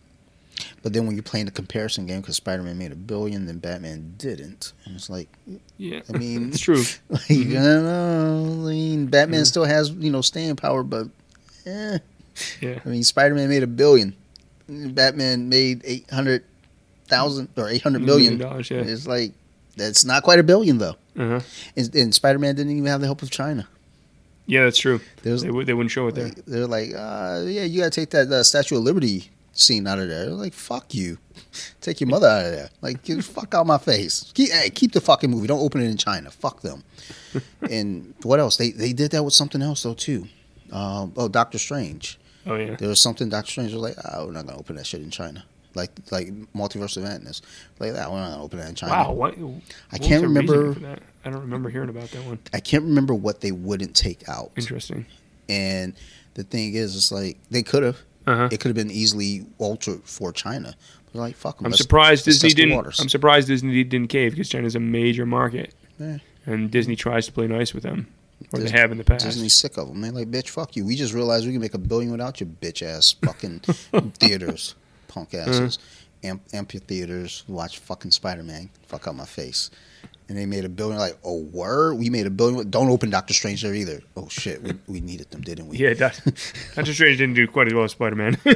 But then when you're playing the comparison game, because Spider-Man made a billion, then Batman didn't, and it's like, yeah, I mean, it's true. like I don't know. I mean, Batman Yeah. still has you know staying power, but eh. Yeah. I mean, Spider Man made a billion. Batman made eight hundred thousand or eight hundred million. dollars. Yeah. It's like that's not quite a billion though. Uh-huh. And, and Spider Man didn't even have the help of China. Yeah, that's true. There's They, would- they wouldn't show it there. like, they're like, uh, yeah, you got to take that uh, Statue of Liberty scene out of there. Like fuck you, take your mother out of there. Like get the fuck out my face. Keep, hey, keep the fucking movie. Don't open it in China. Fuck them. and what else? They they did that with something else though too. Um, oh, Doctor Strange. Oh yeah. There was something Doctor Strange was like, oh, we're not gonna open that shit in China. Like like Multiverse of Madness. Like that, we're not gonna open that in China. Wow. What? I what was can't remember. I don't remember hearing about that one. I can't remember what they wouldn't take out. Interesting. And the thing is, it's like they could have. Uh-huh. It could have been easily altered for China. But like, fuck 'em, I'm surprised Disney didn't. I'm surprised Disney didn't cave because China's a major market, Yeah. and Disney tries to play nice with them, or Dis- they have in the past. Disney's sick of them. They're like, bitch, fuck you. We just realized we can make a billion without your bitch ass fucking theaters, punk asses, Uh-huh. Amp- amphitheaters. Watch fucking Spider Man. Fuck out my face. And they made a billion. Like, oh, word? We made a billion. Don't open Doctor Strange there either. Oh shit, we, we needed them, didn't we? Yeah, Doc- Doctor Strange didn't do quite as well as Spider Man.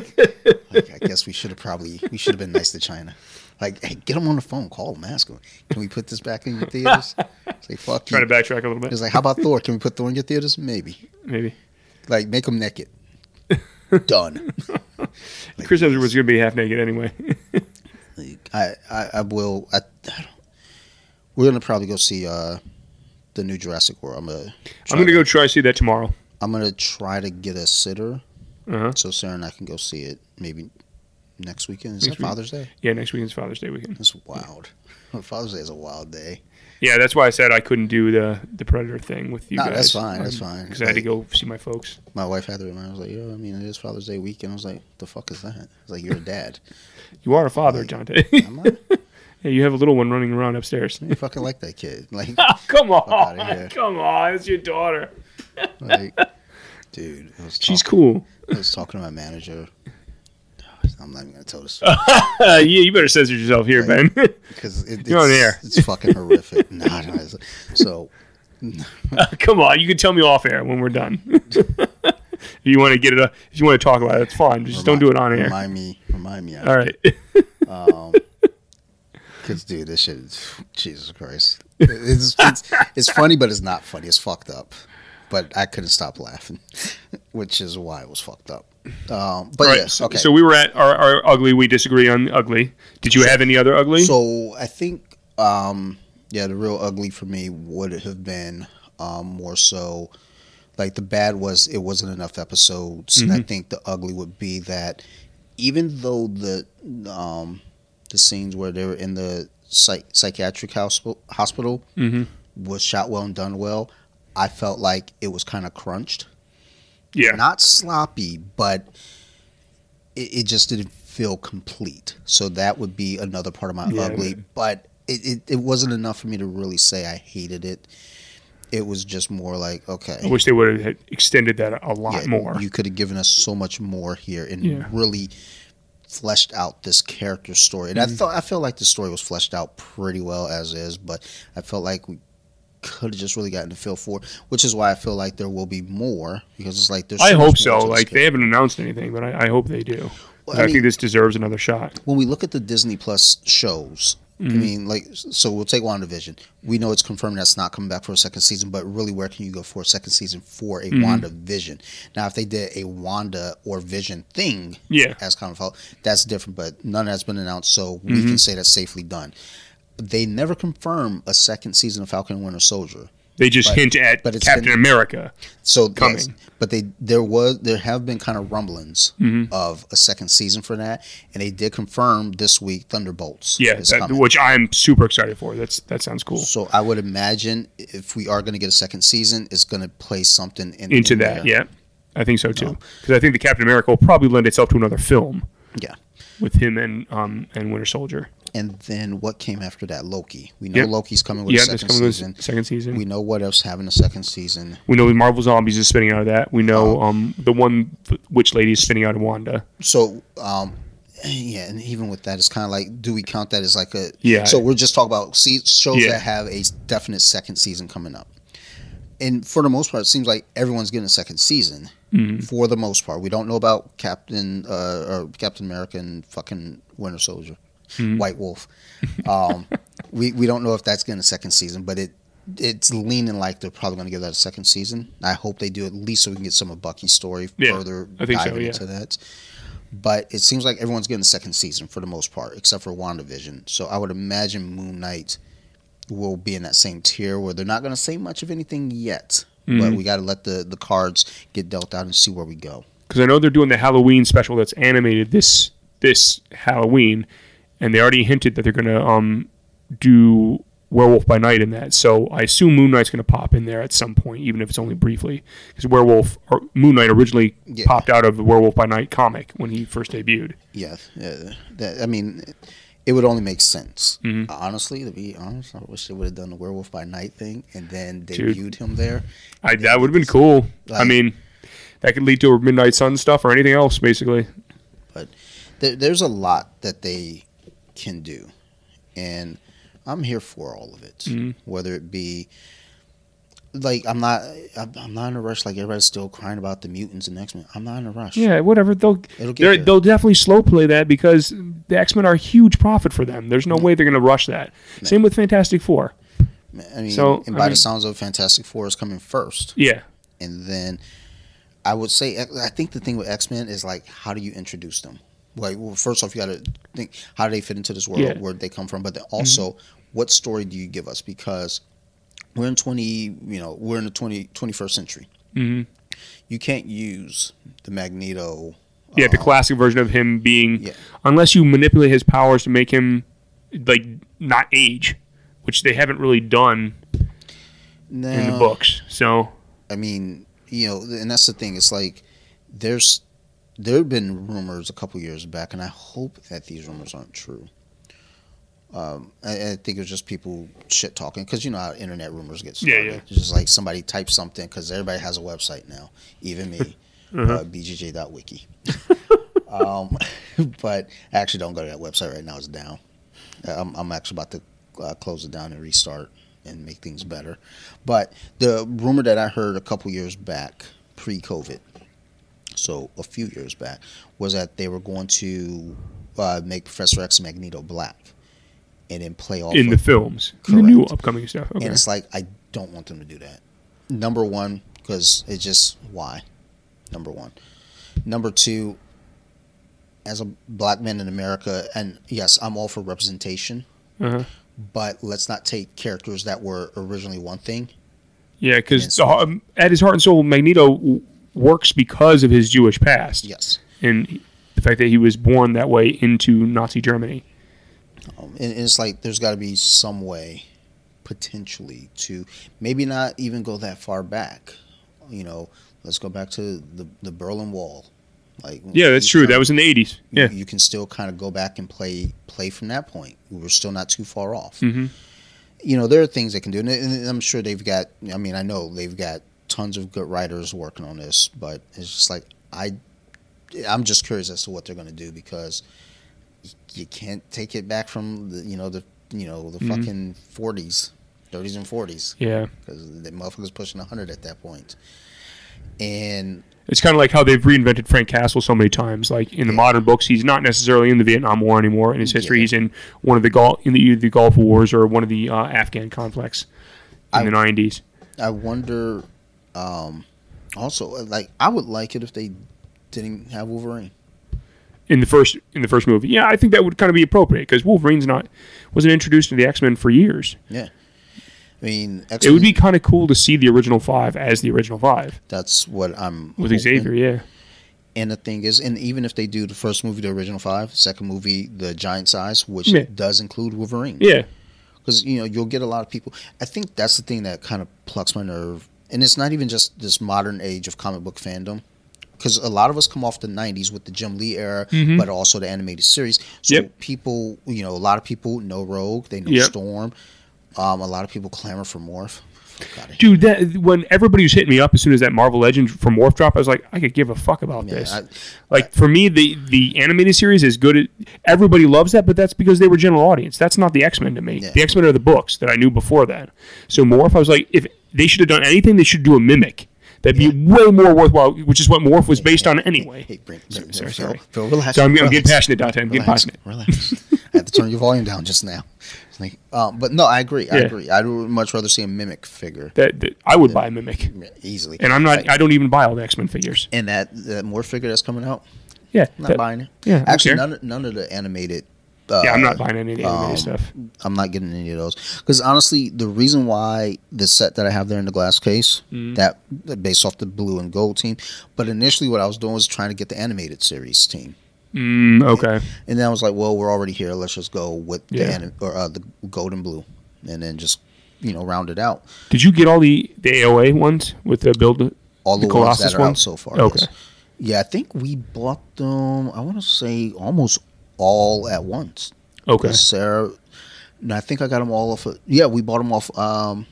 Like, I guess we should have probably we should have been nice to China. Like, hey, get them on the phone, call them, ask them. Can we put this back in your theaters? Say fuck Trying you. to backtrack a little bit, It's like, how about Thor? Can we put Thor in your theaters? Maybe. maybe. Like, make them naked. Done. Chris Hemsworth was going to be half naked anyway. Like, I, I, I will. I, I don't, we're gonna probably go see uh, the new Jurassic World. I'm gonna. I'm going to go try to see that tomorrow. I'm gonna try to get a sitter Uh-huh. so Sarah and I can go see it. Maybe next weekend. Is Next that week. Father's Day? Yeah, next weekend's Father's Day weekend. That's wild. Father's Day is a wild day. Yeah, that's why I said I couldn't do the the Predator thing with you No, guys. that's fine, that's um, fine. Because I had to go see my folks. My wife had to remind. I was like, yo, I mean, it is Father's Day weekend. I was like, the fuck is that? I was like, you're a dad. You are a father, Dante. Am I? yeah, you have a little one running around upstairs. You fucking like that kid. Like, ah, Come on, come on, it's your daughter. like, dude. She's talking, cool. I was talking to my manager. I'm not even gonna tell the story. Uh, yeah, you better censor yourself here, Ben. because it, it's, You're on air. It's fucking horrific. no, it's- so come on, you can tell me off air when we're done. if you want to get it, up, if you want to talk about it, it's fine. Just don't do it on air. Remind me, remind me. All right. Um, because dude, this shit is Jesus Christ. It's, it's it's funny, but it's not funny. It's fucked up. But I couldn't stop laughing, which is why it was fucked up. Um, but right. yes, so, okay. so we were at our, our ugly. We disagree on ugly. Did you have any other ugly? So I think, um, yeah, the real ugly for me would have been um, more so like the bad was it wasn't enough episodes, and I think the ugly would be that even though the um, the scenes where they were in the psych- psychiatric hospital hospital Mhm. was shot well and done well, I felt like it was kind of crunched yeah. not sloppy, but it, it just didn't feel complete. So that would be another part of my Yeah, ugly. But it, it, it wasn't enough for me to really say I hated it. It was just more like, okay. I wish they would have extended that a lot yeah, more. You could have given us so much more here and Yeah. really fleshed out this character story. And Mm-hmm. I thought I felt like the story was fleshed out pretty well as is, but I felt like we could have just really gotten to feel for, which is why I feel like there will be more because it's like there's. I so hope much so. Like they haven't announced anything, but I, I hope they do. Well, I, I mean- think this deserves another shot. when we look at the Disney Plus shows, I Mm-hmm. mean, like, so we'll take WandaVision. We know it's confirmed that's not coming back for a second season, but really, where can you go for a second season for a Mm-hmm. WandaVision? Now, if they did a Wanda or Vision thing Yeah. as Common Fault, that's different, but none has been announced, so we Mm-hmm. can say that's safely done. They never confirm a second season of Falcon and Winter Soldier. They just But- hint at but it's Captain been- America. So Coming. yes, but they there was there have been kind of rumblings Mm-hmm. of a second season for that, and they did confirm this week Thunderbolts. Yeah, that, which I'm super excited for. That's that sounds cool. So I would imagine if we are going to get a second season, it's going to play something in, Into in that, there. yeah, I think so too. Because I think the Captain America will probably lend itself to another film Yeah. with him and um and Winter Soldier. And then what came after that? Loki. We know Yep. Loki's coming with yeah, a second coming with season. second season. We know what else having a second season. We know Marvel Zombies is spinning out of that. We know um the one witch lady is spinning out of Wanda. So, um, yeah, and even with that, it's kind of like, do we count that as like a? Yeah. So we're just talking about see, shows Yeah. that have a definite second season coming up, and for the most part, it seems like everyone's getting a second season. Mm-hmm. For the most part, we don't know about Captain uh, or Captain America and fucking Winter Soldier, Mm-hmm. White Wolf. Um, we we don't know if that's getting a second season, but it. It's leaning like they're probably going to give that a second season. I hope they do at least so we can get some of Bucky's story Yeah, further think so, diving yeah. into that. But it seems like everyone's getting a second season for the most part, except for WandaVision. So I would imagine Moon Knight will be in that same tier where they're not going to say much of anything yet. But we got to let the, the cards get dealt out and see where we go. because I know they're doing the Halloween special that's animated this this Halloween, and they already hinted that they're gonna um do Werewolf by Night in that. So I assume Moon Knight's gonna pop in there at some point, even if it's only briefly, because Werewolf or Moon Knight originally Yeah. popped out of the Werewolf by Night comic when he first debuted. Yeah, yeah. That, I mean, it would only make sense. Mm-hmm. Honestly, to be honest, I wish they would have done the Werewolf by Night thing and then Dude. debuted him there. I, that would have been cool. I mean, that could lead to a Midnight Sun stuff or anything else, basically. But there, there's a lot that they can do, and I'm here for all of it. Mhm. Whether it be like I'm not, I'm not in a rush. Like everybody's still crying about the mutants and X Men. I'm not in a rush. Yeah, whatever. They'll It'll get they're- there. they'll definitely slow play that because the X Men are a huge profit for them. There's no way they're going to rush that. Same with Fantastic Four. I mean, So, and I by mean- the sounds of Fantastic Four is coming first. Yeah, and then I would say I think the thing with X Men is like how do you introduce them? Like, well, first off, you got to think how do they fit into this world, Yeah. where they come from, but then also what story do you give us? Because we're in twenty, you know, we're in the 20, 21st century. hmm You can't use the Magneto. yeah. The uh, classic version of him being, Yeah. unless you manipulate his powers to make him like not age, which they haven't really done in the books. So I mean, you know, and that's the thing. It's like there's there have been rumors a couple years back, and I hope that these rumors aren't true. Um, I, I think it was just people shit talking because you know how internet rumors get Yeah, started. yeah. It's just like somebody types something because everybody has a website now, even me, Uh-huh. uh, bjj.wiki. um, but I actually don't go to that website right now; it's down. Uh, I'm, I'm actually about to uh, close it down and restart and make things better. But the rumor that I heard a couple years back, pre-COVID, so a few years back, was that they were going to uh, make Professor X Magneto black, and then play off in the films, in the new upcoming stuff. Okay. and it's like I don't want them to do that. Number one, because it's just why. Number one. Number two, as a black man in America, and yes, I'm all for representation, Uh-huh. but let's not take characters that were originally one thing. Yeah, because um, at his heart and soul, Magneto works because of his Jewish past Yes. and the fact that he was born that way into Nazi Germany. Um, and, and it's like there's got to be some way, potentially, to maybe not even go that far back. You know, let's go back to the the Berlin Wall. Like Yeah, that's true. can- That was in the eighties. Yeah. you can still kind of go back and play play from that point. We're still not too far off. hmm You know, there are things they can do, and I'm sure they've got. I mean, I know they've got tons of good writers working on this, but it's just like I, I'm just curious as to what they're going to do because you can't take it back from the you know the you know the Mhm. fucking 40s, 30s and 40s Yeah. because the motherfucker's pushing 100 at that point. point, and It's kind of like how they've reinvented Frank Castle so many times. Like in the Yeah. modern books, he's not necessarily in the Vietnam War anymore. In his history, Yeah. he's in one of the Gulf in the, the Gulf Wars or one of the uh, Afghan conflicts in I- the nineties. I wonder. Um, also, like I would like it if they didn't have Wolverine. In the first in the first movie, yeah, I think that would kind of be appropriate because Wolverine's not wasn't introduced to the X Men for years. Yeah, I mean, It would be kind of cool to see the original five as the original five That's what I'm with hoping. Xavier. Yeah, And the thing is, and even if they do the first movie, the original five, second movie, the giant size, which Yeah. does include Wolverine, yeah, because you know you'll get a lot of people. I think that's the thing that kind of plucks my nerve, and it's not even just this modern age of comic book fandom. Because a lot of us come off the '90s with the Jim Lee era, Mhm. but also the animated series. So Yep. people, you know, a lot of people know Rogue, they know Yep. Storm. Um, a lot of people clamor for Morph. Dude. That when everybody was hitting me up as soon as that Marvel Legend from Morph drop, I was like, I could give a fuck about Yeah, this. I- Like for me, the the animated series is good. At, everybody loves that, but that's because they were general audience. That's not the X Men to me. Yeah. The X Men are the books that I knew before that. So Morph, I was like, if they should have done anything, they should do a mimic. That'd be way Morph worthwhile, which is what Morph was based on anyway. Hey, bring, Sorry, sorry, Phil, sorry. Phil, relax. So I'm, I'm getting passionate, Dante. I'm getting relax, passionate. relax. I had to turn your volume down just now. Like, um, but no, I agree. I Yeah. agree. I would much rather see a mimic figure That, that I would buy a mimic, easily. and I'm not. Like, I don't even buy all the X Men figures. and that that more figure that's coming out, Yeah, not that- buying it. yeah, actually, none none of the animated. Uh, yeah. I'm not buying any of the animated um, stuff. I'm not getting any of those because honestly, the reason why the set that I have there in the glass case Mm-hmm. that based off the blue and gold team, but initially what I was doing was trying to get the animated series team, Mm, okay. and then I was like, well, we're already here. Let's just go with the Yeah. anim- or uh, the gold and blue, and then just you know round it out. Did you get all the the AOA ones with the build? All the, The ones Colossus that are out ones? so far. Okay. yes. Yeah, I think we bought them. I want to say almost all at once. Okay. Sarah, no, I think I got them all off. Of, yeah, we bought them off. Um,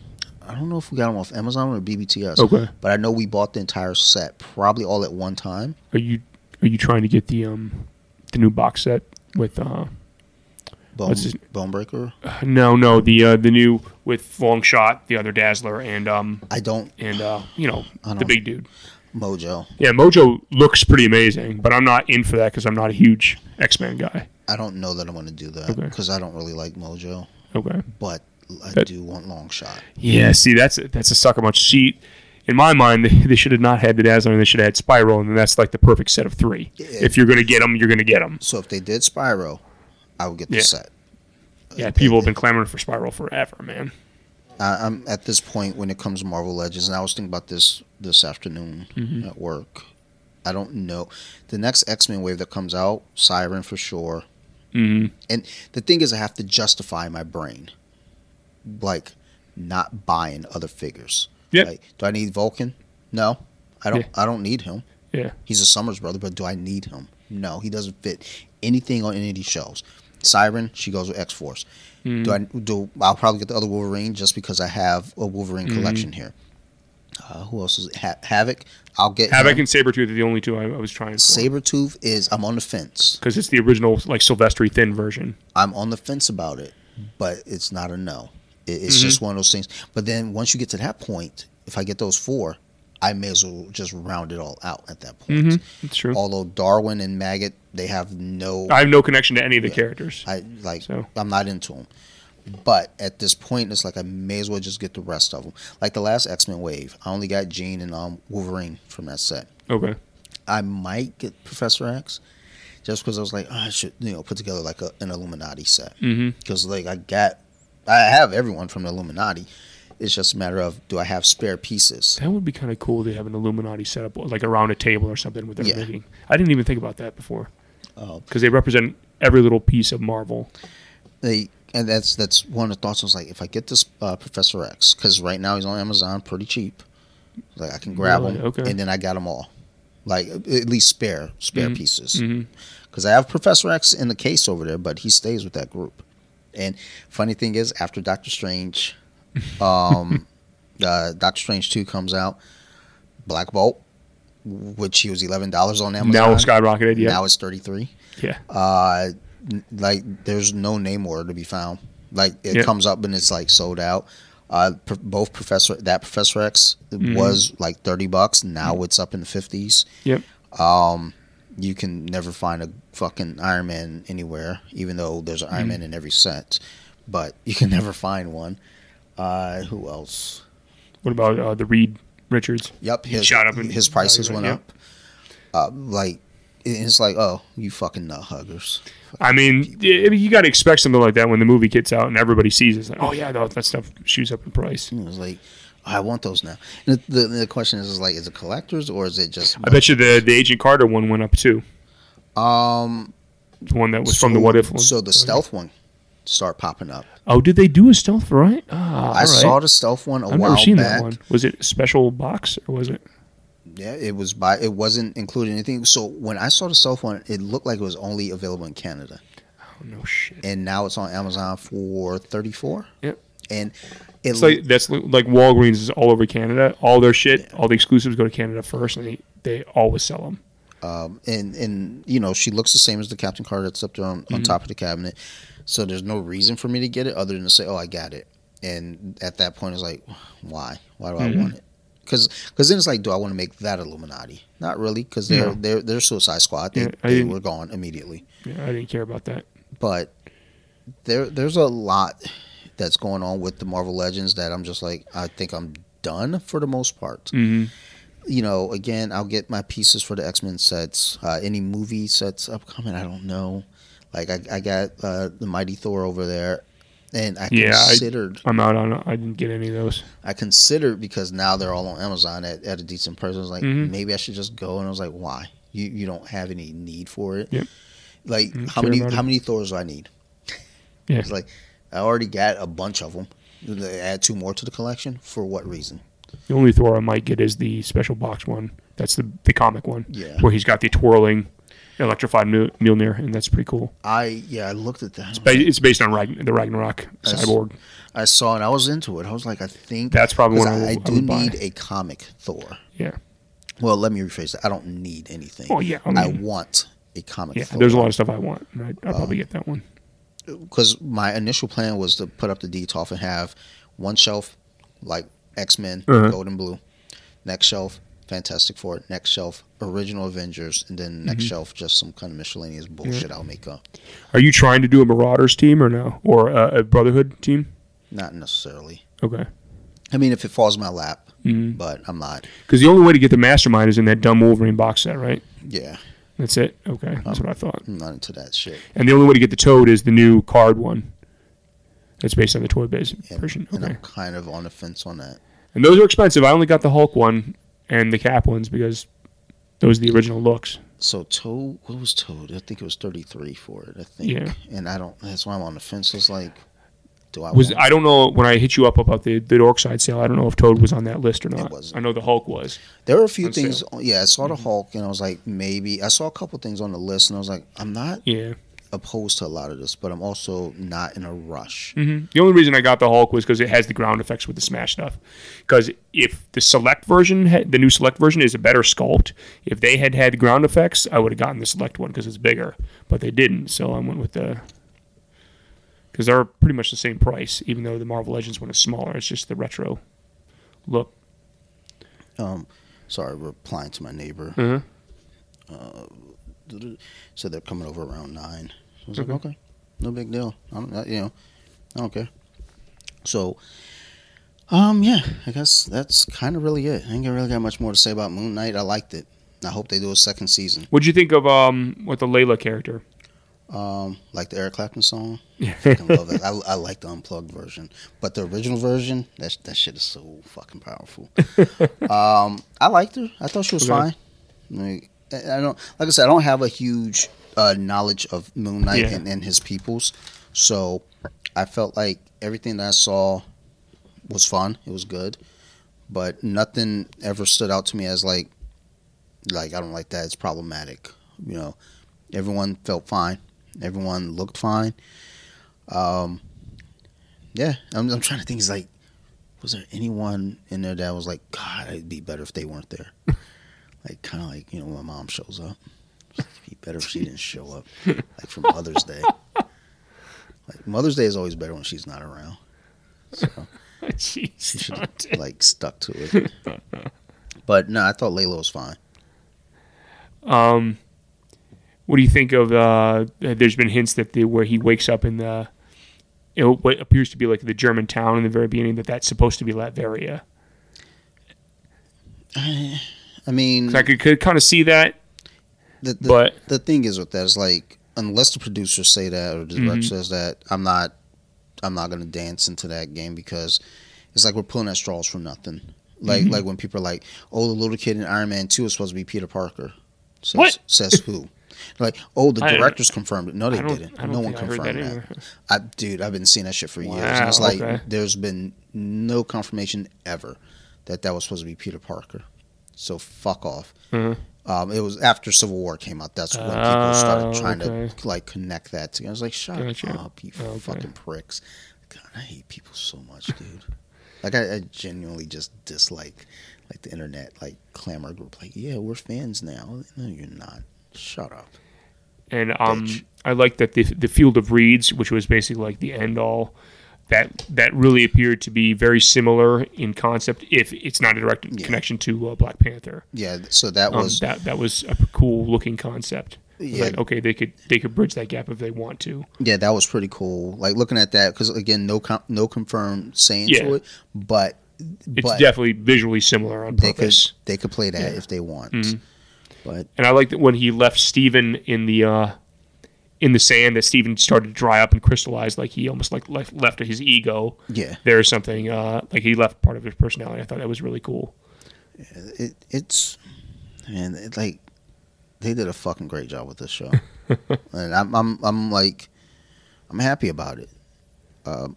I don't know if we got them off Amazon or BBTS. Okay. but I know we bought the entire set, probably all at one time. Are you are you trying to get the um the new box set with uh Bone, What's his- Bonebreaker. no no the uh the new with long shot the other Dazzler and um I don't and uh you know the big dude. Mojo. Yeah, Mojo looks pretty amazing, but I'm not in for that because I'm not a huge X Men guy. I don't know that I'm going to do that Okay. because I don't really like Mojo, Okay. but I That- do want Long Shot. Yeah, see, that's that's a sucker much. See, in my mind, they, they should have not had the Dazzler, and they should have had Spiral, and then that's like the perfect set of three. If you're going to get them, you're going to get them. So if they did Spiral, I would get the Yeah. set. Yeah, people have been clamoring for Spiral forever, man. I, I'm at this point when it comes to Marvel Legends, and I was thinking about this this afternoon Mm-hmm. at work. I don't know the next X Men wave that comes out, Siren for sure. hmm And the thing is, I have to justify my brain, like not buying other figures. Yep. Like, do I need Vulcan? No, I don't. Yeah. I don't need him. Yeah. He's a Summers brother, but do I need him? No, he doesn't fit anything on any of these shelves. Siren, she goes with X Force. Mm-hmm. Do I do? I'll probably get the other Wolverine just because I have a Wolverine Mm-hmm. collection here. Uh, who else is it? Ha- Havoc? I'll get Havoc him. and Sabretooth are the only two I, I was trying for. Sabretooth is I'm on the fence. Because it's the original, like, Silvestri thin version. I'm on the fence about it, but it's not a no. It, it's Mm-hmm. just one of those things. But then once you get to that point, if I get those four, I may as well just round it all out at that point. Mm-hmm. It's true. Although Darwin and Maggot, they have no. I have no connection to any of the characters. I like. So- I'm not into them. But at this point, it's like I may as well just get the rest of them. Like the last X Men wave, I only got Jean and um, Wolverine from that set. Okay. I might get Professor X, just because I was like, oh, I should you know put together like a, an Illuminati set because like I got, I have everyone from the Illuminati. It's just a matter of do I have spare pieces? That would be kind of cool to have an Illuminati setup, like around a table or something with Yeah. everything. I didn't even think about that before Uh, because they represent every little piece of Marvel. they and that's that's one of the thoughts. I was like, if I get this uh, Professor X, because right now he's on Amazon pretty cheap. Like I can grab Really? him, Okay. and then I got them all, like at least spare spare Mhm. pieces. Because I have Professor X in the case over there, but he stays with that group. And funny thing is, after Doctor Strange, um, uh, Doctor Strange two comes out, Black Bolt, which he was eleven dollars on Amazon. Now skyrocketed. Yeah. Now it's thirty three. yeah. Uh, n- like there's no name order to be found. Like it Yeah. comes up and it's like sold out. Uh, pr- both Professor that Professor X was like thirty bucks. Now it's up in the fifties. Yep. Um, you can never find a fucking Iron Man anywhere, even though there's an Iron Man in every set. But you can never find one. Uh, who else? What about uh, the Reed Richards? Yep, his shot up in his prices value, went right? up. Uh, like it's like, oh, you fucking nut huggers. I mean, y- I mean, you got to expect something like that when the movie gets out and everybody sees it. It's like, oh yeah, that, that stuff shoots up in price. It was like, I want those now. And the, the, the question is, is like, is it collectors or is it just? I bet you the the Agent Carter one went up too. Um, The one that was from the What If one. So the stealth one start popping up. Oh, did they do a stealth right? Ah, I saw the stealth one a I've while never seen back. that one. Was it a special box or was it? Yeah, it was by. It wasn't including anything. So when I saw the stealth one, it looked like it was only available in Canada, Oh no shit. and now it's on Amazon for thirty four. Yep. And it It's like that's like Walgreens is all over Canada. All their shit, all the exclusives go to Canada first, and they they always sell them. um, and and you know she looks the same as the Captain Carter that's up there on, Mm-hmm. on top of the cabinet. So there's no reason for me to get it other than to say, oh, I got it. And at that point, it's like, why? Why do Mhm. I want it? Because cause then it's like, do I want to make that Illuminati? Not really, because they're No. they're they're Suicide Squad. They, Yeah, they were gone immediately. Yeah, I didn't care about that. But there there's a lot that's going on with the Marvel Legends that I'm just like, I think I'm done for the most part. hmm you know, again, I'll get my pieces for the X Men sets. Uh, any movie sets upcoming, I don't know. Like I, I got uh, the Mighty Thor over there, and I Yeah, considered I'm out on. I didn't get any of those. I considered because now they're all on Amazon at, at a decent price. I was like, Mhm. maybe I should just go, and I was like, why? You you don't have any need for it. Yep. Like how many how many Thors do I need? Yeah. It's like I already got a bunch of them. Add two more to the collection for what reason? The only Thor I might get is the special box one. That's the the comic one Yeah. where he's got the twirling, electrified Mjolnir, and that's pretty cool. I yeah I looked at that. Ba- It's based on Ragn- the Ragnarok That's- cyborg. I saw it. I was into it. I was like, I think That's probably one I, I, I will- I do would buy. need a comic Thor. Yeah. Well, let me rephrase that. I don't need anything. Oh yeah. I I want a comic yeah. Thor. There's a lot of stuff I want. and I'd, I'll Um, probably get that one. because my initial plan was to put up the Detolf and have one shelf like X Men, Uh-huh. Gold and Blue, next shelf Fantastic Four, next shelf Original Avengers, and then next Mm-hmm. shelf just some kind of miscellaneous bullshit I'll make up. Are you trying to do a Marauders team or no, or a, a Brotherhood team? Not necessarily. Okay. I mean, if it falls in my lap, Mhm. but I'm not. Because the only way to get the Mastermind is in that dumb Wolverine box set, right? Yeah, That's it. Okay, that's what I thought. I'm not into that shit. And the only way to get the Toad is the new card one. That's based on the toy based And, version. and Okay. I'm kind of on the fence on that. And those are expensive. I only got the Hulk one and the Cap ones because those are the original looks. So Toad, what was Toad? I think it was 33 for it. I think. Yeah. And I don't. That's why I'm on the fence. It's like, do I Was I don't know when I hit you up about the the Dorkside sale. I don't know if Toad was on that list or not. wasn't. I know the Hulk was. There were a few things. sale. Yeah, I saw the Mm-hmm. Hulk, and I was like, maybe I saw a couple things on the list, and I was like, I'm not Yeah. Opposed to a lot of this, but I'm also not in a rush. hmm The only reason I got the Hulk was because it has the ground effects with the Smash stuff. Because if the Select version, had, the new Select version, is a better sculpt, if they had had ground effects, I would have gotten the Select one because it's bigger. But they didn't, so I went with the. Because they're pretty much the same price, even though the Marvel Legends one is smaller. It's just the retro look. Um, sorry, replying to my neighbor. Uh-huh. So they're coming over around nine. So I was Okay. like, okay, no big deal. I don't, I- you know, I don't care. So, um, yeah, I guess that's kind of really it. I ain't really got much more to say about Moon Knight. I liked it. I hope they do a second season. What'd you think of um with the Layla character? Um, like the Eric Clapton song. Yeah. fucking love it. I, I like the unplugged version, but the original version, that that shit is so fucking powerful. um, I liked her. I thought she was Okay. fine. Like, I don't like I said. I don't have a huge uh, knowledge of Moon Knight Yeah. and, and his peoples, so I felt like everything that I saw was fun. It was good, but nothing ever stood out to me as like like I don't like that. It's problematic. You know, everyone felt fine. Everyone looked fine. Um, yeah, I'm, I'm trying to think. It's like, was there anyone in there that was like, God, it'd be better if they weren't there? like, kind of like you know when my mom shows up. It'd be better if she didn't show up, like for Mother's Day. Like Mother's Day is always better when she's not around. So she should have like stuck to it. But no, I thought Layla was fine. Um, what do you think of? Uh, there's been hints that the where he wakes up in the, know, what appears to be like the German town in the very beginning that that's supposed to be Latveria. I mean, 'Cause I could, could kind of see that, the, the, but the thing is with that is like unless the producers say that or the director Mhm. says that, I'm not I'm not gonna dance into that game because it's like we're pulling at straws for nothing. Like Mhm. like when people are like, oh, the little kid in Iron Man Two is supposed to be Peter Parker. Says, What? says who? Like, oh, the directors confirmed it. No, they didn't. No one I confirmed that that. I, dude, I've been seeing that shit for years. And it's like okay. there's been no confirmation ever that that was supposed to be Peter Parker. So fuck off. Uh-huh. Um, it was after Civil War came out. That's when people started Oh, trying okay. to like connect that together. I was like, shut Gotcha. up, you Oh, okay. fucking pricks. God, I hate people so much, dude. like I, I genuinely just dislike like the internet like clamor group. Like, yeah, we're fans now. No, you're not. Shut up. And um, Bitch. I like that the the Field of Reeds, which was basically like the end all, that that really appeared to be very similar in concept, if it's not a direct Yeah. connection to uh, Black Panther. Yeah, so that Um, was that that was a cool looking concept. Yeah. Like, okay, they could they could bridge that gap if they want to. Yeah, that was pretty cool. Like looking at that because again, no com- no confirmed saying Yeah. to it, but it's but definitely visually similar on they could purpose. they could play that if they want. Mm-hmm. But And I like that when he left Steven in the uh, in the sand, that Steven started to dry up and crystallize, like he almost like left, left his ego yeah, there or something. Uh, like he left part of his personality. I thought that was really cool. it, it's man, it, like they did a fucking great job with this show, and I'm I'm I'm like I'm happy about it. Um,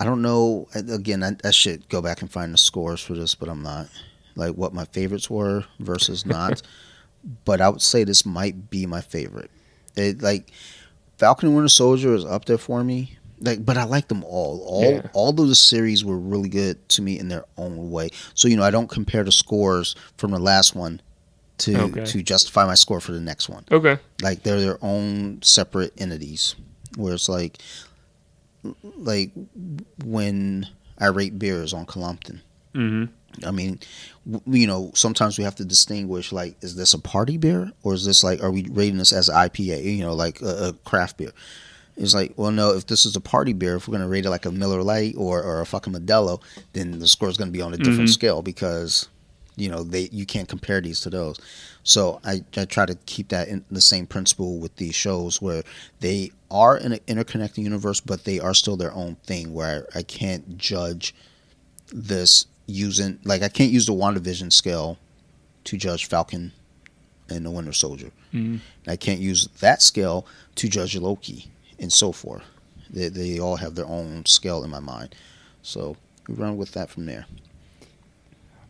I don't know. Again, I, I should go back and find the scores for this, but I'm not like what my favorites were versus not. but I would say this might be my favorite. It like Falcon and Winter Soldier is up there for me. Like, but I like them all. All Yeah. all of the series were really good to me in their own way. So you know, I don't compare the scores from the last one to Okay. to justify my score for the next one. Okay. Like they're their own separate entities. Where it's like, like when I rate beers on Columpton. hmm I mean, w- you know, sometimes we have to distinguish like, is this a party beer or is this like, are we rating this as IPA? You know, like a, a craft beer. It's like, well, no, if this is a party beer, if we're going to rate it like a Miller Lite or, or a fucking Modelo, then the score is going to be on a different Mhm. scale because, you know, they you can't compare these to those. So I, I try to keep that in the same principle with these shows where they are in an interconnected universe, but they are still their own thing where I can't judge this using like I can't use the WandaVision scale to judge Falcon and the Winter Soldier. Mhm. I can't use that scale to judge Loki and so forth. They, they all have their own scale in my mind. So we run with that from there.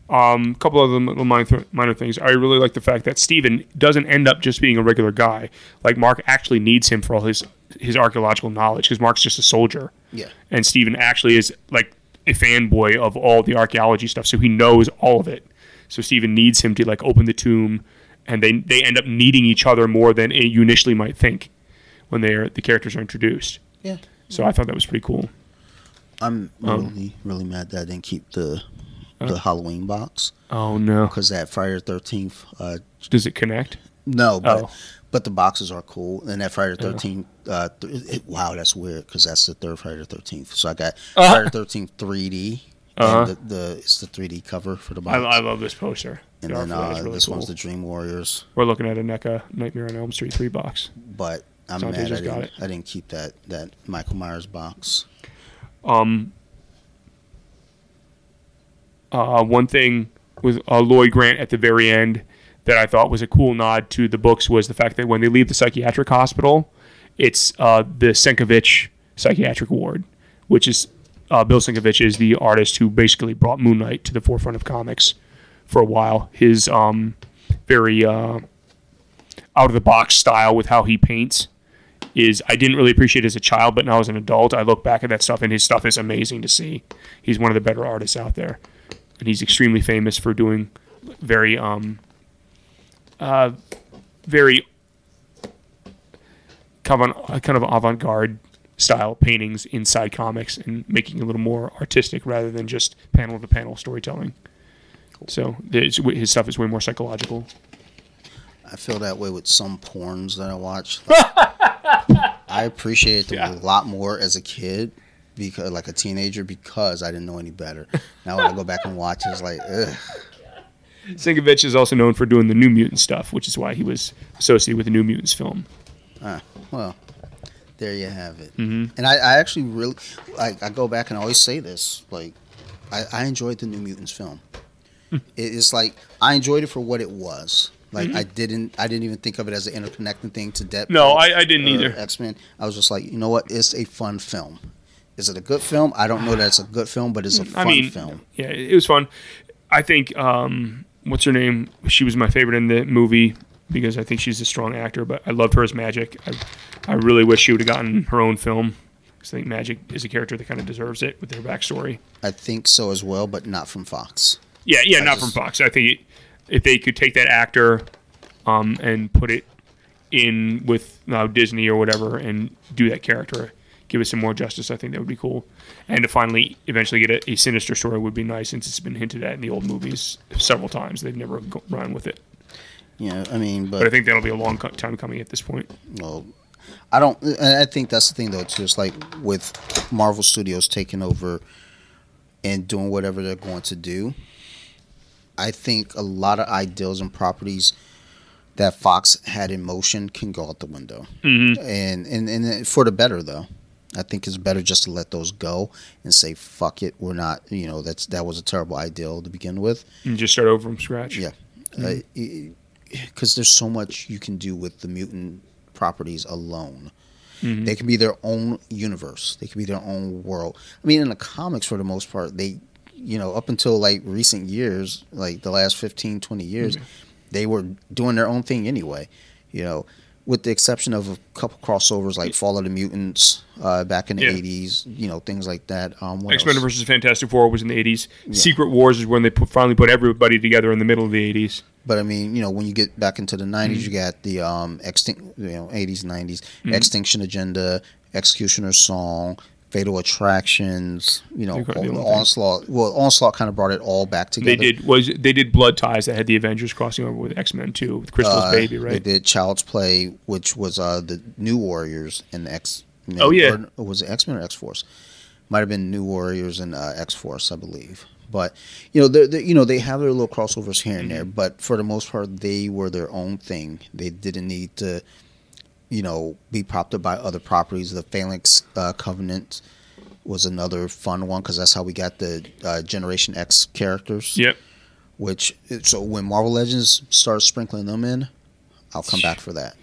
Um, a couple of little minor, minor things. I really like the fact that Steven doesn't end up just being a regular guy. Like Marc actually needs him for all his his archaeological knowledge because Marc's just a soldier, Yeah. and Steven actually is like a fanboy of all the archaeology stuff, so he knows all of it. So Steven needs him to like open the tomb, and they they end up needing each other more than you initially might think when they're the characters are introduced. Yeah. So I thought that was pretty cool. I'm Um, really, really mad that I didn't keep the the Halloween box Oh no! because that Friday the Thirteenth. Uh, Does it connect? no, but Oh. but the boxes are cool, and that Friday the Yeah. Thirteenth. Uh, th- it, wow, that's weird because that's the third Friday the Thirteenth. So I got Uh-huh. Friday the Thirteenth 3D. Uh-huh. The, the it's the 3D cover for the box. I, I love this poster. and The then for that is uh, really this cool. one's the Dream Warriors. We're looking at a NECA Nightmare on Elm Street three box. But I'm Dante mad I didn't, it. I didn't keep that that Michael Myers box. Um, uh, one thing with uh, Lloyd Grant at the very end that I thought was a cool nod to the books was the fact that when they leave the psychiatric hospital, it's uh, the Sienkiewicz psychiatric ward, which is uh, Bill Sienkiewicz is the artist who basically brought Moon Knight to the forefront of comics for a while. His um, very uh, out of the box style with how he paints is I didn't really appreciate as a child, but now as an adult, I look back at that stuff and his stuff is amazing to see. He's one of the better artists out there, and he's extremely famous for doing very um uh very kind of kind of avant-garde style paintings inside comics and making it a little more artistic rather than just panel to panel storytelling. So his stuff is way more psychological. I feel that way with some porns that I watch. Like, I appreciated them Yeah. a lot more as a kid because like a teenager because I didn't know any better. Now when I go back and watch it's like ugh. Sienkiewicz is also known for doing the New Mutant stuff, which is why he was associated with the New Mutants film. Ah, well, there you have it. Mm-hmm. And I, I actually really like. I go back and I always say this. Like, I, I enjoyed the New Mutants film. Hmm. It's like I enjoyed it for what it was. Like I didn't. I didn't even think of it as an interconnecting thing to Deadpool. Mm-hmm. No, I, I didn't either. X Men. I was just like, you know what? It's a fun film. Is it a good film? I don't know that it's a good film, but it's a fun I mean, film. yeah, it was fun. I think um, what's her name? She was my favorite in the movie because I think she's a strong actor. But I loved her as Magik. I, I really wish she would have gotten her own film. I think Magik is a character that kind of deserves it with her backstory. I think so as well, but not from Fox. Yeah, yeah, I not just- from Fox. I think if they could take that actor um, and put it in with uh, Disney or whatever and do that character, give it some more justice, I think that would be cool. And to finally eventually get a, a sinister story would be nice since it's been hinted at in the old movies several times. They've never run with it. You know, I mean, But I think that'll be a long co- time coming at this point. well, I don't. I think that's the thing though. Too, it's like with Marvel Studios taking over and doing whatever they're going to do. I think a lot of ideals and properties that Fox had in motion can go out the window, Mhm. and and and for the better though. I think it's better just to let those go and say fuck it. We're not, you know, that's that was a terrible ideal to begin with. And just start over from scratch. Yeah. Because there's so much you can do with the mutant properties alone. Mhm. They can be their own universe. They can be their own world. I mean, in the comics, for the most part, they, you know, up until like recent years, like the last 15, 20 years, they were doing their own thing anyway. You know, with the exception of a couple crossovers like Fall of the Mutants uh, back in the Yeah. 80s, you know, things like that. Um, X Men versus Fantastic Four was in the 80s. Secret Wars is when they put, finally put everybody together in the middle of the 80s. But I mean, you know, when you get back into the 90s, Mm-hmm. you got the um, extinct, you know, 80s, 90s, Mm-hmm. Extinction Agenda, Executioner's Song, Fatal Attractions, you know, They're gonna be all- one thing. Onslaught. Well, Onslaught kind of brought it all back together. They did was they did Blood Ties that had the Avengers crossing over with X Men too, with Crystal's Uh, baby, right? They did Child's Play, which was uh, the New Warriors and X. Oh, yeah. or was it X Men or X Force? Might have been New Warriors and uh, X Force, I believe. But you know, they you know they have their little crossovers here and Mm-hmm. there, but for the most part, they were their own thing. They didn't need to, you know, be propped up by other properties. The Phalanx uh, Covenant was another fun one because that's how we got the uh, Generation X characters Yep. which so when Marvel Legends starts sprinkling them in, I'll come back for that.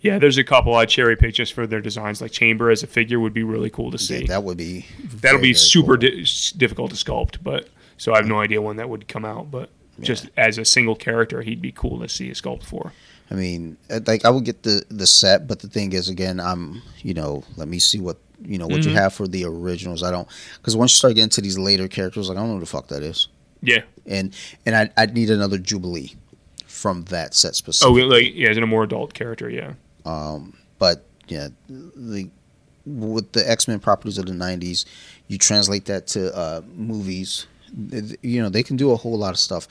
Yeah, there's a couple I cherry pick just for their designs. Like Chamber as a figure would be really cool to see. Yeah, that would be That'll very, be super cool. di- difficult to sculpt, but so I have no idea when that would come out. But just as a single character, he'd be cool to see a sculpt for. I mean, uh, like I would get the the set, but the thing is, again, I'm you know, let me see what you know what you Mm-hmm. have for the originals. I don't because once you start getting to these later characters, like I don't know who the fuck that is, Yeah. and and I I'd need another Jubilee from that set specifically. Oh, like yeah, as in a more adult character. Yeah. Um, but yeah, the with the X Men properties of the '90s, you translate that to uh, movies. You know, they can do a whole lot of stuff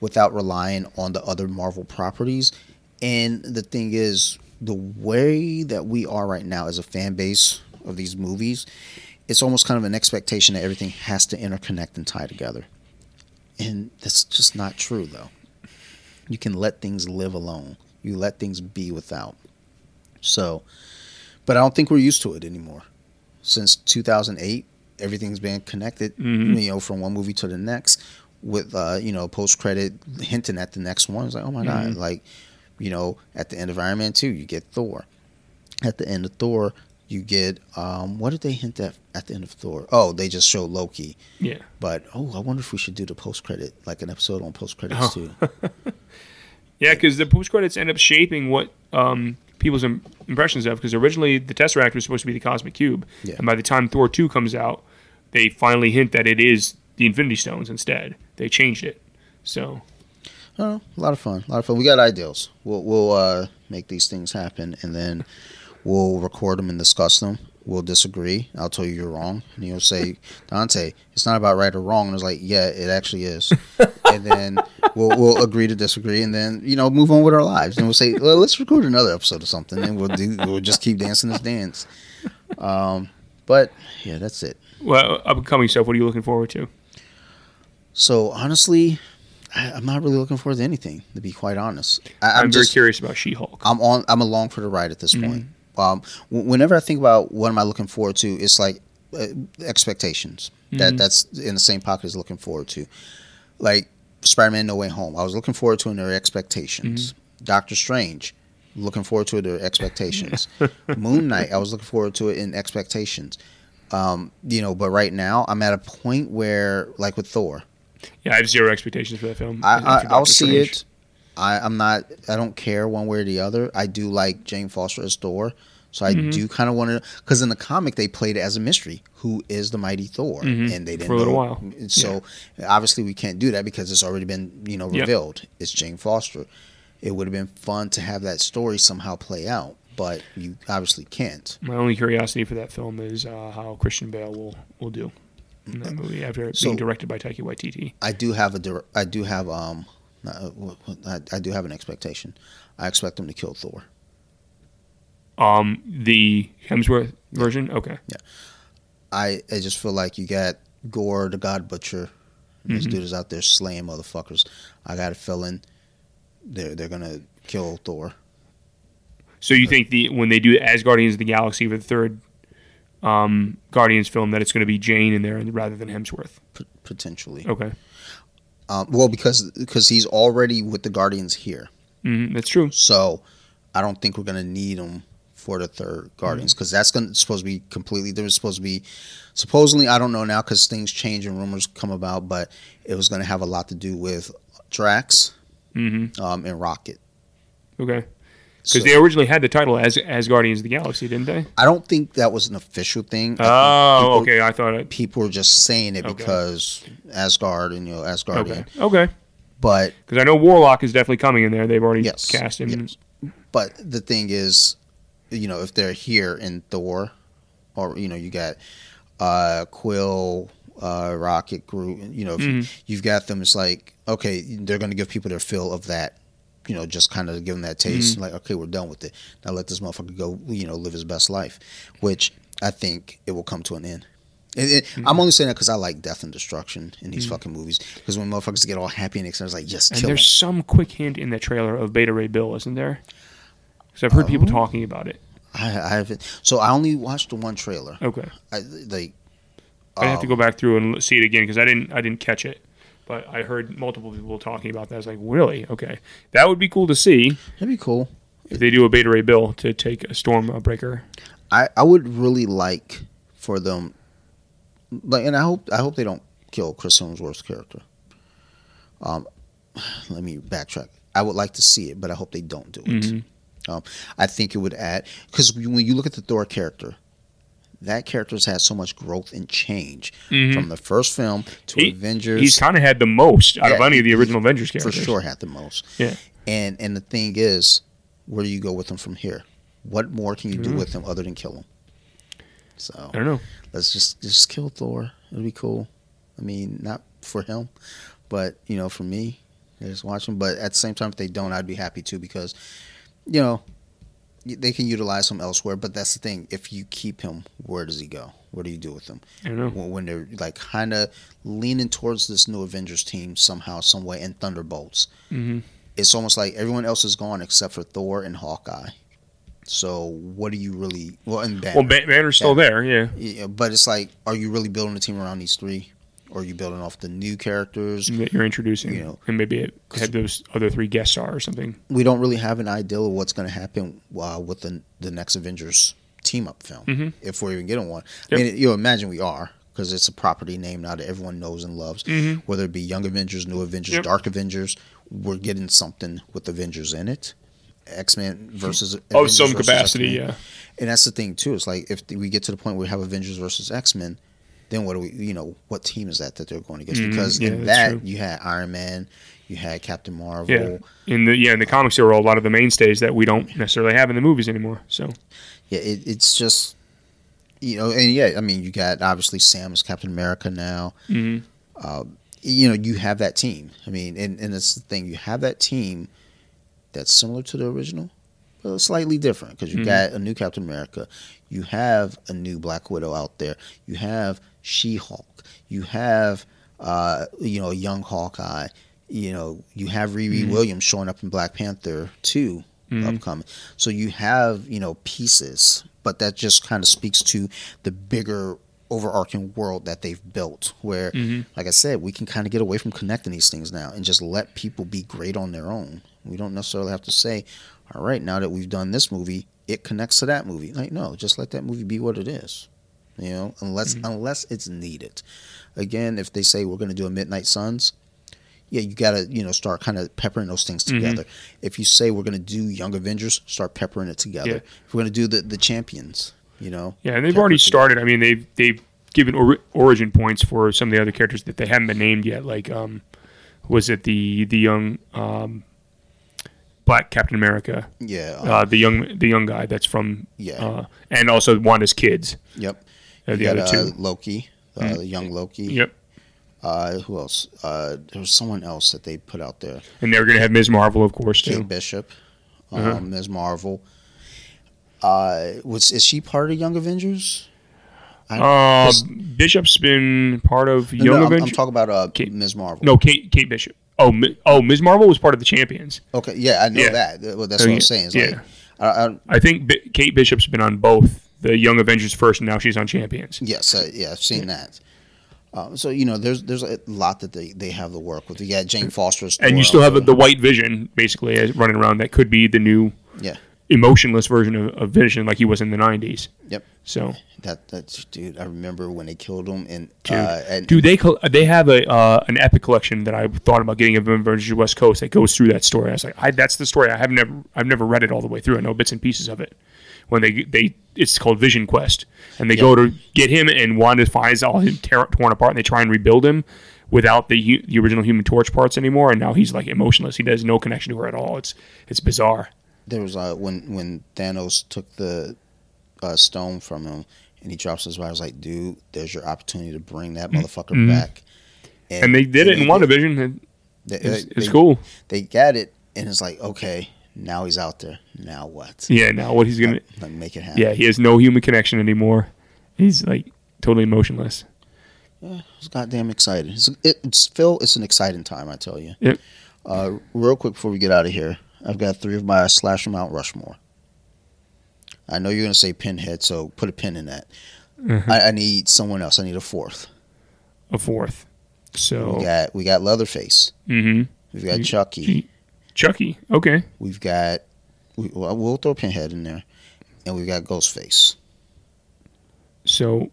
without relying on the other Marvel properties. And the thing is, the way that we are right now as a fan base of these movies, it's almost kind of an expectation that everything has to interconnect and tie together. And that's just not true, though. You can let things live alone. You let things be without. So, but I don't think we're used to it anymore. Since 2008, everything's been connected, Mhm. you know, from one movie to the next with, uh, you know, post credit hinting at the next one. It's like, oh my God. Like, you know, at the end of Iron Man 2, you get Thor. At the end of Thor, you get, um, what did they hint at at the end of Thor? Oh, they just show Loki. Yeah. But, oh, I wonder if we should do the post credit, like an episode on post credits Oh. too. Yeah, because the post credits end up shaping what um, people's Im- impressions of. Because originally the Tesseract was supposed to be the Cosmic Cube, Yeah. and by the time Thor two comes out, they finally hint that it is the Infinity Stones instead. They changed it. So Oh, a lot of fun. A lot of fun. We got ideals. We'll we'll uh, make these things happen, and then we'll record them and discuss them. We'll disagree. I'll tell you you're wrong, and you'll say, Dante, it's not about right or wrong. And it's like, yeah, it actually is. and then we'll we'll agree to disagree, and then you know move on with our lives. And we'll say, well, let's record another episode of something, and we'll do we'll just keep dancing this dance. Um, but yeah, that's it. well, upcoming stuff. What are you looking forward to? So honestly, I, I'm not really looking forward to anything. To be quite honest, I, I'm, I'm very curious about She Hulk. I'm on. I'm along for the ride at this point. Um, w- whenever I think about what am I looking forward to, it's like uh, expectations. That that's in the same pocket as looking forward to. Like Spider-Man: No Way Home, I was looking forward to in their expectations. Doctor Strange, looking forward to their expectations. Moon Knight, I was looking forward to it in expectations. Um, you know, but right now I'm at a point where, like with Thor, Yeah, I have zero expectations for that film. I, I, I'll Doctor see it. I, I'm not. I don't care one way or the other. I do like Jane Foster as Thor, so I Mm-hmm. do kind of want to. Because in the comic, they played it as a mystery. Who is the mighty Thor? Mhm. And they didn't For a little know. while. So obviously, we can't do that because it's already been you know Yep. revealed. It's Jane Foster. It would have been fun to have that story somehow play out, but you obviously can't. My only curiosity for that film is uh, how Christian Bale will will do in that movie after So- being directed by Taika Waititi. I do have a. I do have um. uh, I, I do have an expectation. I expect him to kill Thor. Um, the Hemsworth version. Okay. Yeah. I, I just feel like you got Gorr, the God Butcher. And This dude is out there slaying motherfuckers. I got a feeling they're they're gonna kill Thor. So you think the when they do as Guardians of the Galaxy for the third um, Guardians film that it's going to be Jane in there rather than Hemsworth? P- potentially. Okay, Um, well, because because he's already with the Guardians here, hmm that's true. so I don't think we're gonna need him for the third Guardians because that's gonna supposed to be completely. There was supposed to be supposedly I don't know now because things change and rumors come about, but it was gonna have a lot to do with Drax hmm um, and Rocket. Okay, So, because they originally had the title as as Guardians of the Galaxy, didn't they? I don't think that was an official thing. I Oh, people- okay. I thought it. People were just saying it Okay. because Asgard and you know Asgardian, Okay, okay. but Because I know Warlock is definitely coming in there. They've already Yes, cast him. yes. But the thing is, you know, if they're here in Thor, or you know, you got uh, Quill, uh, Rocket, Groot. You know, if Mhm. you've got them, it's like okay, they're going to give people their fill of that. You know, just kind of give them that taste. Mm-hmm. Like, okay, we're done with it. Now let this motherfucker go. You know, live his best life. Which I think it will come to an end. And it, Mm-hmm. I'm only saying that because I like death and destruction in these fucking movies. Because when motherfuckers get all happy and excited, it's like, yes, And kill him. there's some quick hint in the trailer of Beta Ray Bill, isn't there? Because I've heard people Oh. talking about it. I, I haven't. So I only watched the one trailer. Okay, I like. I have to um, go back through and see it again because I didn't I didn't catch it. But I heard multiple people talking about that. I was like, really? Okay, that would be cool to see That'd be cool. if they do a Beta Ray Bill to take a Stormbreaker. I, I would really like for them, like, and I hope I hope they don't kill Chris Hemsworth's character. Um, let me backtrack. I would like to see it, but I hope they don't do it. Mhm. Um, I think it would add because when you look at the Thor character, that character's had so much growth and change Mhm. from the first film to He- Avengers. He's kind of had the most out of any of the original Avengers characters. for sure had the most. Yeah. And and the thing is, where do you go with him from here? What more can you do Mhm. with him other than kill him? So I don't know. let's just just kill Thor. It'll be cool. I mean, not for him, but you know, for me, just watch him. But at the same time, if they don't, I'd be happy too because, you know, they can utilize him elsewhere. But that's the thing: if you keep him, where does he go? What do you do with him? I don't know. When, they're like kind of leaning towards this new Avengers team somehow, some way, and Thunderbolts, hmm it's almost like everyone else is gone except for Thor and Hawkeye. So what do you really? Well, and Banner. Well, Ban- Banner's still there. Yeah. Yeah, but it's like, are you really building a team around these three, or are you building off the new characters? that you're introducing, You know, and maybe it have those other three guest star or something. We don't really have an idea of what's going to happen uh, with the the next Avengers team up film, Mhm. if we're even getting one. Yep. I mean, you know, imagine we are because it's a property name now that everyone knows and loves. Mhm. Whether it be Young Avengers, New Avengers, Yep. Dark Avengers, we're getting something with Avengers in it. X Men versus Of Avengers some versus capacity, X-Men. yeah. And that's the thing too. It's like if we get to the point where we have Avengers versus X Men, then what do we? You know, what team is that that they're going against? Mhm, Because yeah, in that true. you had Iron Man, you had Captain Marvel. Yeah. In the yeah in the comics, there were a lot of the mainstays that we don't necessarily have in the movies anymore. So Yeah, it, it's just you know, and yeah, I mean, you got obviously Sam is Captain America now. mhm. You know, you have that team. I mean, and and it's the thing, you have that team that's similar to the original, but slightly different because you Mhm. got a new Captain America, you have a new Black Widow out there, you have She Hulk, you have uh, you know a young Hawkeye, you know, you have Riri Mhm. Williams showing up in Black Panther two Mhm. upcoming. So you have you know pieces, but that just kind of speaks to the bigger overarching world that they've built where Mhm. like i said we can kind of get away from connecting these things now and just let people be great on their own we don't necessarily have to say all right now that we've done this movie it connects to that movie like no just let that movie be what it is you know unless unless it's needed again if they say we're going to do a midnight suns yeah you got to you know start kind of peppering those things together if you say we're going to do young avengers start peppering it together Yeah. if we're going to do the the champions you know yeah, and they've already it together. started. I mean, they've they've given or- origin points for some of the other characters that they haven't been named yet. Like, um, was it the the young um, Black Captain America, yeah um, uh, the young the young guy that's from yeah uh, and also Wanda's kids. yep the you other got, two. uh, loki uh, Mm. young loki Yep. Uh, who else? Uh, there was someone else that they put out there. And they're going to have Ms. Marvel, of course, Kate too. Bishop, um, Uh-huh. Ms. Marvel. Uh, was is she part of Young Avengers? I- Uh, Bishop's been part of no, Young no, I'm, I'm talking about uh, Kate- Ms. Marvel. no, Kate Kate Bishop. Oh, Mi- oh, Ms. Marvel was part of the Champions. Okay, yeah, I know Yeah. that. Well, that's Oh, what yeah, I'm saying. It's yeah. like, I, I, I think Bi- Kate Bishop's been on both the Young Avengers first, and now she's on Champions. yes, I, yeah, I've seen that. Um, so you know, there's there's a lot that they, they have to work with. Yeah, Jane Foster's, And you still have the White Vision, basically, running around. That could be the new yeah, emotionless version of, of Vision, like he was in the '90s. yep. So, That that's dude. I remember when they killed him and dude, uh, and dude, they they have a uh, an epic collection that I thought about getting of Avengers West Coast that goes through that story. I was like, I, that's the story. I have never I've never read it all the way through. I know bits and pieces of it. When they they it's called Vision Quest, and they go to get him, and Wanda finds all him tear, torn apart, and they try and rebuild him without the the original Human Torch parts anymore. And now he's like emotionless. He has no connection to her at all. It's it's bizarre. there was uh, when when Thanos took the uh, stone from him and he drops his body. I was like, dude, there's your opportunity to bring that motherfucker back. Mm-hmm. And they did it in. WandaVision. and It's, they- it's they- cool. They got it, and it's like, okay, now he's out there. Now what? Yeah. Now what he's gonna? Like, make it happen. Yeah, he has no human connection anymore. He's like totally emotionless. It's goddamn exciting. It's, it, it's Phil. It's an exciting time, I tell you. Yep. Uh, real quick before we get out of here, I've got three of my slasher Mount Rushmore. I know you're gonna say Pinhead, so put a pin in that. Mm-hmm. I, I need someone else. I need a fourth. A fourth. So. We got we got Leatherface. mm-hmm. We've got Chucky. Chucky. Okay. We've got we, well, we'll throw Pinhead in there, and we've got Ghostface. So.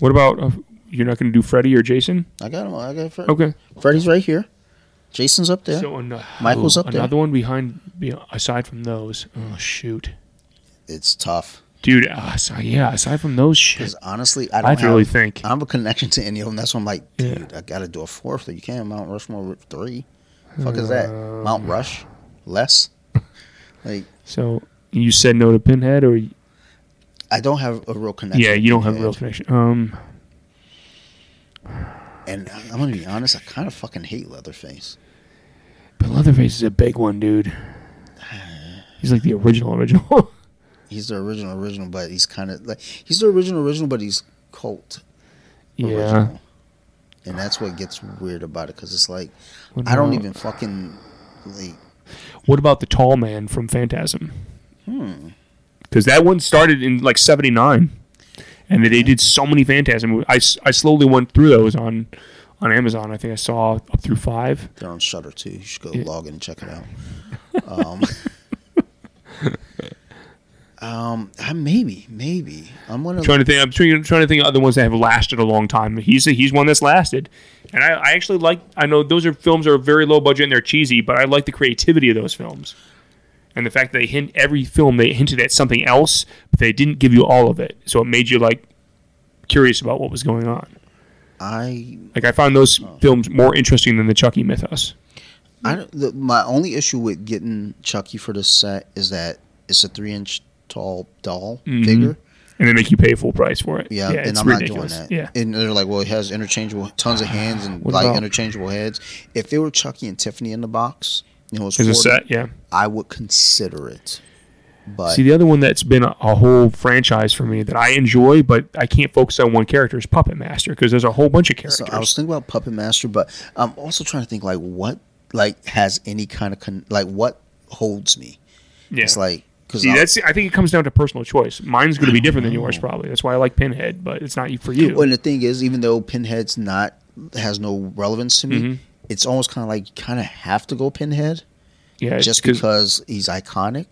What about uh, you're not going to do Freddy or Jason? I got him. I got Fred. Okay. Freddy's right here. Jason's up there. So an- Michael's oh, up there. Another one behind, be- aside from those. Oh shoot, it's tough dude. Uh, so, yeah, aside from those shit, because honestly, I I don't have to have, really think. I don't have a connection to any of them. That's why I'm like, Yeah. dude, I got to do a fourth. You can't Mount Rushmore with three. Fuck is that? Mount Rush less? like So you said no to Pinhead, or I don't have a real connection. yeah, you don't have a real connection. Um, And I'm gonna be honest. I kind of fucking hate Leatherface. but Leatherface is a big one, dude. He's like the original original. He's the original original, but he's kind of like he's the original original, but he's cult. yeah. original. And that's what gets weird about it because it's like What I don't about- even fucking like. What about the tall man from Phantasm? Hmm. Because that one started in like '79, and they did so many Phantasm I, I slowly went through those on on Amazon. I think I saw up through five. They're on Shudder too. You should go Yeah. log in and check it out. Um, um, I- maybe, maybe I'm gonna. trying to think. I'm trying, trying to think of other ones that have lasted a long time. He's a, he's one that's lasted, and I, I actually like. I know those are films that are very low budget and they're cheesy, but I like the creativity of those films, and the fact that they hint every film they hinted at something else, but they didn't give you all of it, so it made you like curious about what was going on. I, Like I found those films more interesting than the Chucky mythos. I the, my only issue with getting Chucky for this set is that it's a three inch tall doll Mhm. figure. and they make you pay full price for it. Yeah, and it's I'm ridiculous. not doing that. Yeah, and they're like, well, it has interchangeable, tons of hands and What like about- interchangeable heads. If it were Chucky and Tiffany in the box, you know, it's a set. Yeah. I would consider it. But See, the other one that's been a, a whole franchise for me that I enjoy, but I can't focus on one character is Puppet Master because there's a whole bunch of characters. So I was thinking about Puppet Master, but I'm also trying to think like what like has any kind of con- like what holds me. yeah. It's like See, that's I think it comes down to personal choice. Mine's going to be different than yours, probably. That's why I like Pinhead, but it's not for you. and the thing is, even though Pinhead's not has no relevance to me, Mhm. it's almost kind of like you kind of have to go Pinhead yeah, just because he's iconic.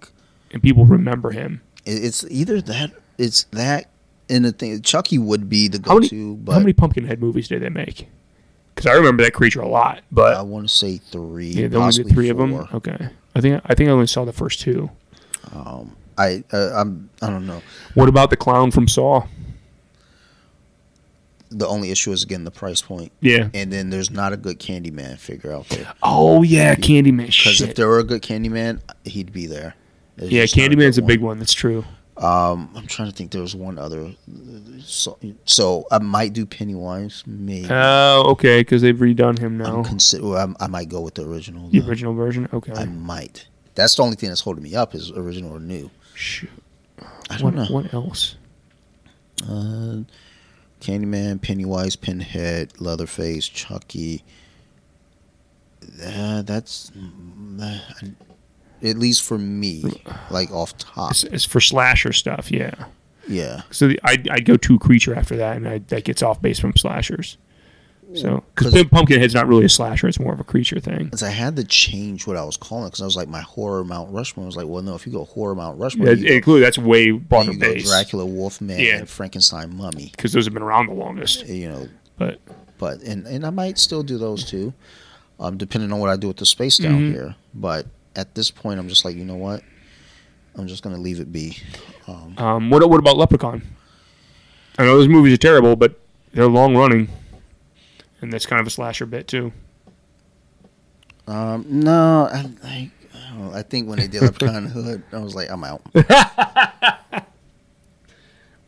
and people remember him. It's either that it's that and the thing Chucky would be the How many- go-to, but How many Pumpkinhead movies did they make? Because I remember that creature a lot, but I want to say three. yeah, they only did three of them. Okay, I think I think I only saw the first two. Um, I uh, I'm I don't know. What about the clown from Saw? The only issue is again the price point. Yeah. and then there's not a good Candyman figure out there. Oh yeah, Candyman. Because if there were a good Candyman, he'd be there. There's Yeah, Candyman's a good big one. That's true. Um, I'm trying to think. There was one other. So, so I might do Pennywise. Maybe. Oh, okay, because they've redone him now. I'm consider. well, I might go with the original. the though. original version. Okay. I might. That's the only thing that's holding me up is original or new. Shoot. I don't What, know. what else? Uh, Candyman, Pennywise, Pinhead, Leatherface, Chucky. Uh, that's uh, at least for me, like off top. It's, it's for slasher stuff, yeah. Yeah, So the, I I go to creature after that, and I, that gets off base from slashers. So because Pumpkinhead's not really a slasher; it's more of a creature thing. because I had to change what I was calling because I was like my horror Mount Rushmore. I was like, well, no, if you go horror Mount Rushmore, Yeah, you include that's way broader you go base Dracula, Wolfman, Yeah. and Frankenstein, Mummy. because those have been around the longest. You know, But but and and I might still do those too, um, depending on what I do with the space down Mhm. here. But at this point, I'm just like, you know what? I'm just gonna leave it be. Um, um, what what about Leprechaun? I know those movies are terrible, but they're long running, and that's kind of a slasher bit too. um, no, I, I, I, don't know. I think when they did Leprechaun Hood, I was like, I'm out.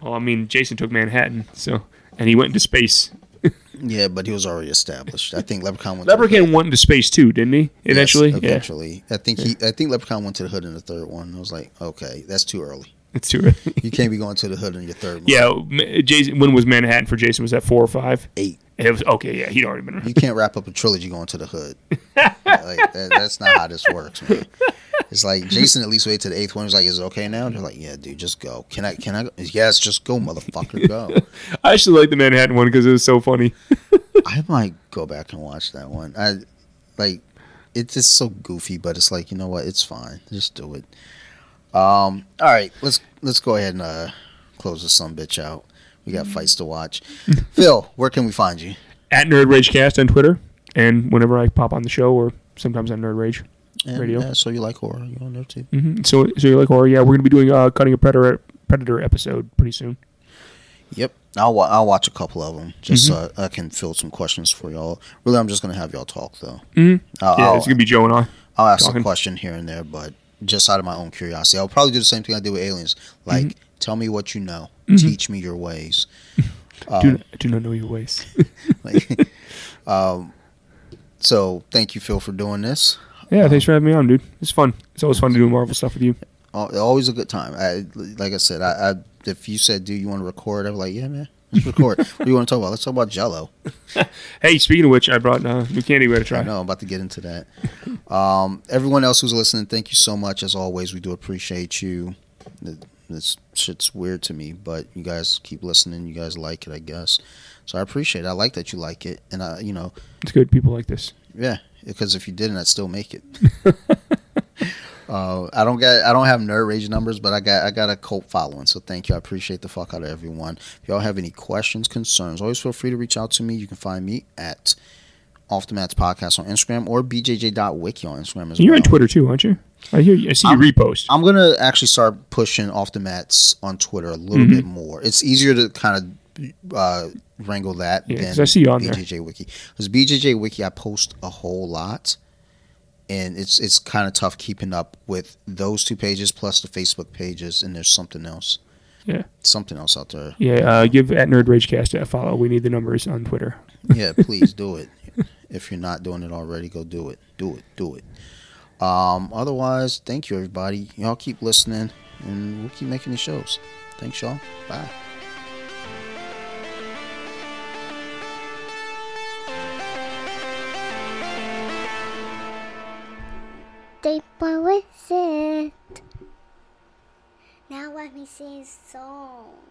Well, I mean, Jason took Manhattan, so and he went into space. Yeah, but he was already established. I think Leprechaun went. to went into space too, didn't he? Yes, Eventually, yeah. eventually. I think he. I think Leprechaun went to the hood in the third one. I was like, okay, that's too early. It's too early. You can't be going to the hood in your third. Movie. yeah, Jason. When was Manhattan for Jason? Was that four or five? eight. It was okay. Yeah, he'd already been. You can't wrap up a trilogy going to the hood. like, that, that's not how this works, man. It's like Jason at least wait to the eighth one. He's like, "Is it okay now?" They're like, "Yeah, dude, just go." Can I? Can I? Go? Yes, just go, motherfucker, go. I actually like the Manhattan one because it was so funny. I might go back and watch that one. I like it's just so goofy, but it's like you know what? It's fine. Just do it. Um. All right. Let's let's go ahead and uh, close this some bitch out. We got fights to watch. Phil, where can we find you? At Nerd Ragecast on Twitter, and whenever I pop on the show, or sometimes on Nerd Rage. And, Radio. uh, so you like horror? You on there too? hmm So, so you like horror? Yeah, we're gonna be doing uh, cutting a predator predator episode pretty soon. Yep. I'll I'll watch a couple of them just Mm-hmm. so I can field some questions for y'all. Really, I'm just gonna have y'all talk though. Mhm. I'll, Yeah, I'll, it's gonna be Joe and I. I'll ask talking. a question here and there, but just out of my own curiosity, I'll probably do the same thing I did with aliens. Like, Mm-hmm. tell me what you know, teach me your ways. do, not, do not know your ways. Like, um, so thank you, Phil, for doing this. yeah, thanks for having me on, dude. It's fun. It's always fun to do Marvel stuff with you. Always a good time. I, like I said, I, I if you said, "Do you want to record?" I'm like, "Yeah, man, let's record." what do you want to talk about? Let's talk about Jello. Hey, speaking of which, I brought uh, new candy we had to try. I know I'm about to get into that. Um, everyone else who's listening, thank you so much. As always, we do appreciate you. Th- This shit's weird to me, but you guys keep listening. You guys like it, I guess. So I appreciate it. I like that you like it, and I, you know, It's good. People like this. yeah, because if you didn't, I'd still make it. uh, I don't get, I don't have nerd rage numbers, but I got, I got a cult following. So thank you. I appreciate the fuck out of everyone. If y'all have any questions, concerns, always feel free to reach out to me. You can find me at Off the Mats Podcast on Instagram or bjj.wiki on Instagram as well. You're on Twitter too, aren't you? I hear. You, I see you I'm- repost. I'm gonna actually start pushing off the mats on Twitter a little Mm-hmm. bit more. It's easier to kind of uh, wrangle that Yeah, than I see you on there. BJJ Wiki. Because BJJ Wiki, I post a whole lot, and it's it's kind of tough keeping up with those two pages plus the Facebook pages. And there's something else, Yeah. something else out there. Yeah. Uh, give at Nerd Ragecast a follow. We need the numbers on Twitter. Yeah, please do it. If you're not doing it already, go do it. Do it. Do it. Um, otherwise, thank you everybody. Y'all keep listening, and we'll keep making the shows. Thanks, y'all. Bye. They it. Now let me sing a song.